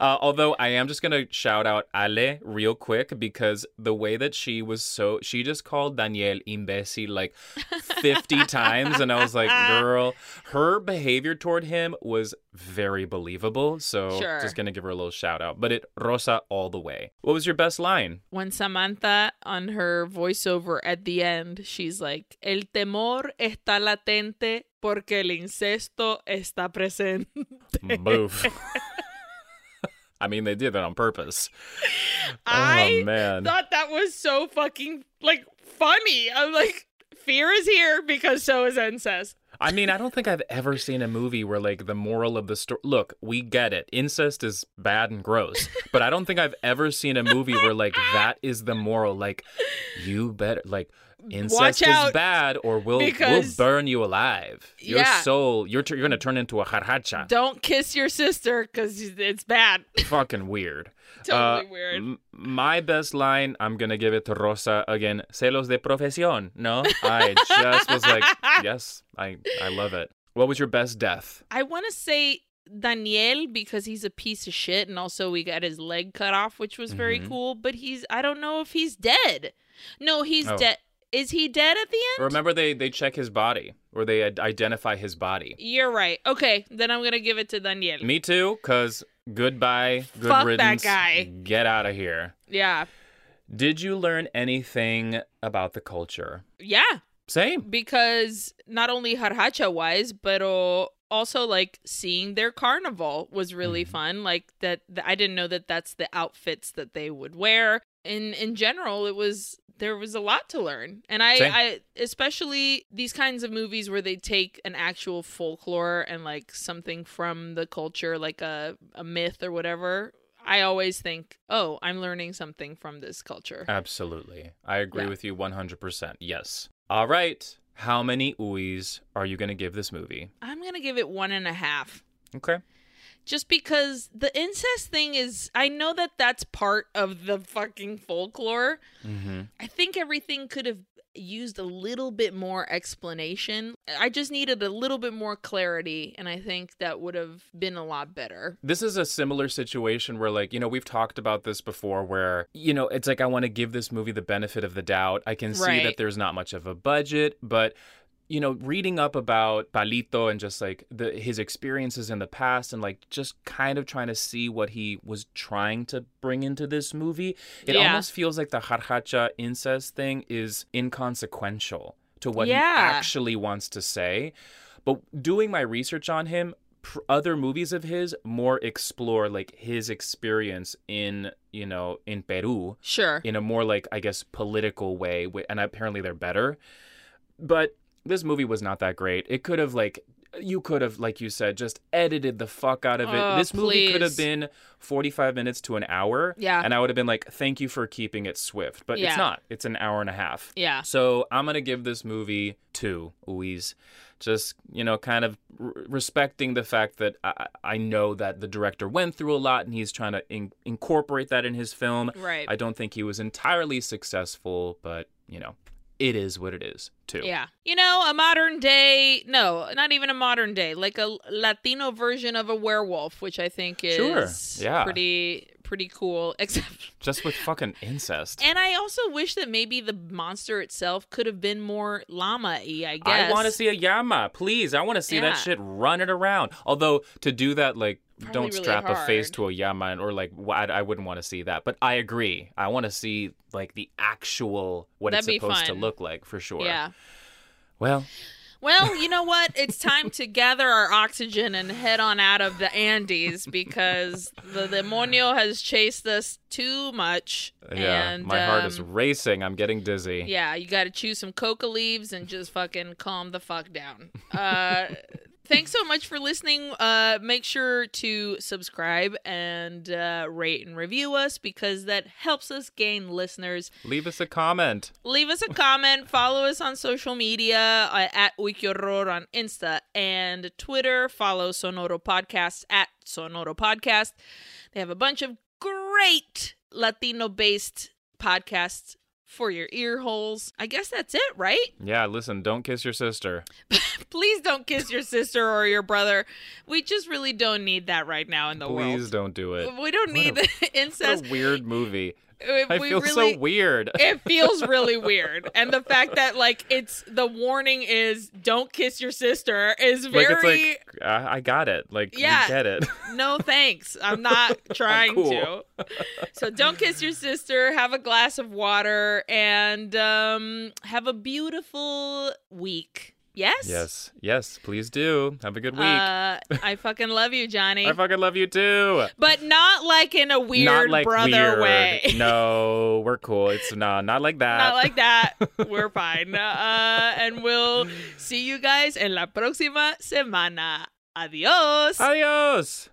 uh, although I am just gonna shout out Ale real quick because the way that she was so she just called Daniel imbécil like 50 times, and I was like, girl, her behavior toward him was very believable. So Sure. just gonna give her a little shout out. But it Rosa all the way. What was your best line? when Samantha on her voiceover at the end, she's like, El temor está latente porque el incesto está presente. Mm, boof. I mean, they did that on purpose. Oh, I oh man. thought that was so fucking like funny. I'm like, fear is here because so is incest. I mean, I don't think I've ever seen a movie where like the moral of the story. Look, we get it. Incest is bad and gross, but I don't think I've ever seen a movie where like that is the moral. Like, you better like incest Watch is bad, or we'll we'll burn you alive. Your Yeah. soul, you're t- you're gonna turn into a jarjacha. Don't kiss your sister because it's bad. Fucking weird. totally Uh, weird. m- my best line, I'm gonna give it to Rosa again. Celos de profesión. No, I just was like, yes, I I love it. What was your best death? I want to say Daniel because he's a piece of shit, and also we got his leg cut off, which was very Mhm. cool. But he's I don't know if he's dead. No, he's Oh. dead. Is he dead at the end? Remember, they they check his body, or they identify his body. You're right. Okay, then I'm gonna give it to Daniel. Me too, cause goodbye, good Fuck that guy. Get out of here. Yeah, Did you learn anything about the culture? yeah. Same. Because not only Jarjacha wise, but uh, also like seeing their carnival was really Mhm. fun. Like that, th- I didn't know that that's the outfits that they would wear. In in general, it was there was a lot to learn, and I, I especially these kinds of movies where they take an actual folklore and like something from the culture, like a a myth or whatever. I always think, oh, I'm learning something from this culture. Absolutely. I agree Yeah. with you 100%. Yes. All right. How many oohs are you going to give this movie? I'm gonna give it one and a half. Okay. Just because the incest thing is i know that that's part of the fucking folklore Mm-hmm. i think everything could have used a little bit more explanation i just needed a little bit more clarity and i think that would have been a lot better This is a similar situation where, like, you know, we've talked about this before where, you know, it's like I want to give this movie the benefit of the doubt. I can see Right. that there's not much of a budget, but you know, reading up about Palito and just like the his experiences in the past and like just kind of trying to see what he was trying to bring into this movie, it Yeah. almost feels like the Jarjacha incest thing is inconsequential to what Yeah. he actually wants to say. But doing my research on him, pr- other movies of his more explore like his experience in, you know, in Peru Sure. in a more like I guess political way, and apparently they're better. But this movie was not that great. It could have like you could have like you said just edited the fuck out of it. Oh, this movie could have been 45 minutes to an hour. Yeah. And I would have been like thank you for keeping it swift, but Yeah. it's not. It's an hour and a half. Yeah. So I'm gonna give this movie two Uis. Just you know, kind of r- respecting the fact that I, I know that the director went through a lot and he's trying to in- incorporate that in his film. Right. I don't think he was entirely successful, but you know, it is what it is too. Yeah. You know, a modern day, no, not even a modern day, like a Latino version of a werewolf, which I think is Sure. Yeah. pretty pretty cool. Except Just with fucking incest. and I also wish that maybe the monster itself could have been more llama-y, I guess. I want to see a llama, please. I want to see Yeah. that shit running around. Although to do that, like, Probably don't really strap a face to a Yama, and- or like, I, I wouldn't want to see that. But I agree. I want to see like the actual what That'd it's supposed to look like for sure. Yeah. Well, Well, you know what? It's time to gather our oxygen and head on out of the Andes because the demonio has chased us too much. yeah, and, my heart is um, racing. I'm getting dizzy. Yeah, you got to chew some coca leaves and just fucking calm the fuck down. Uh, thanks so much for listening. Uh, make sure to subscribe and uh, rate and review us because that helps us gain listeners. Leave us a comment. Leave us a comment. Follow us on social media uh, at Uy Que Horror on Insta and Twitter. Follow Sonoro Podcast at Sonoro Podcast. They have a bunch of great Latino based podcasts for your ear holes. I guess that's it, right? Yeah, listen, don't kiss your sister. Please don't kiss your sister or your brother. We just really don't need that right now in the Please world. Please don't do it. We don't What need a- the incest. What a weird movie. If I feel really, so weird. it feels really weird and the fact that like it's the warning is don't kiss your sister is like very it's like I, I got it. Like Yeah. get it. no thanks i'm not trying cool. to so don't kiss your sister have a glass of water and um have a beautiful week yes yes, yes. Please do. Have a good week. uh, i fucking love you Jonny I fucking love you too. but not like in a weird like brother weird. way no, we're cool. It's no, not like that. Not like that. We're fine. Uh, and we'll see you guys en la próxima semana. Adios. Adios.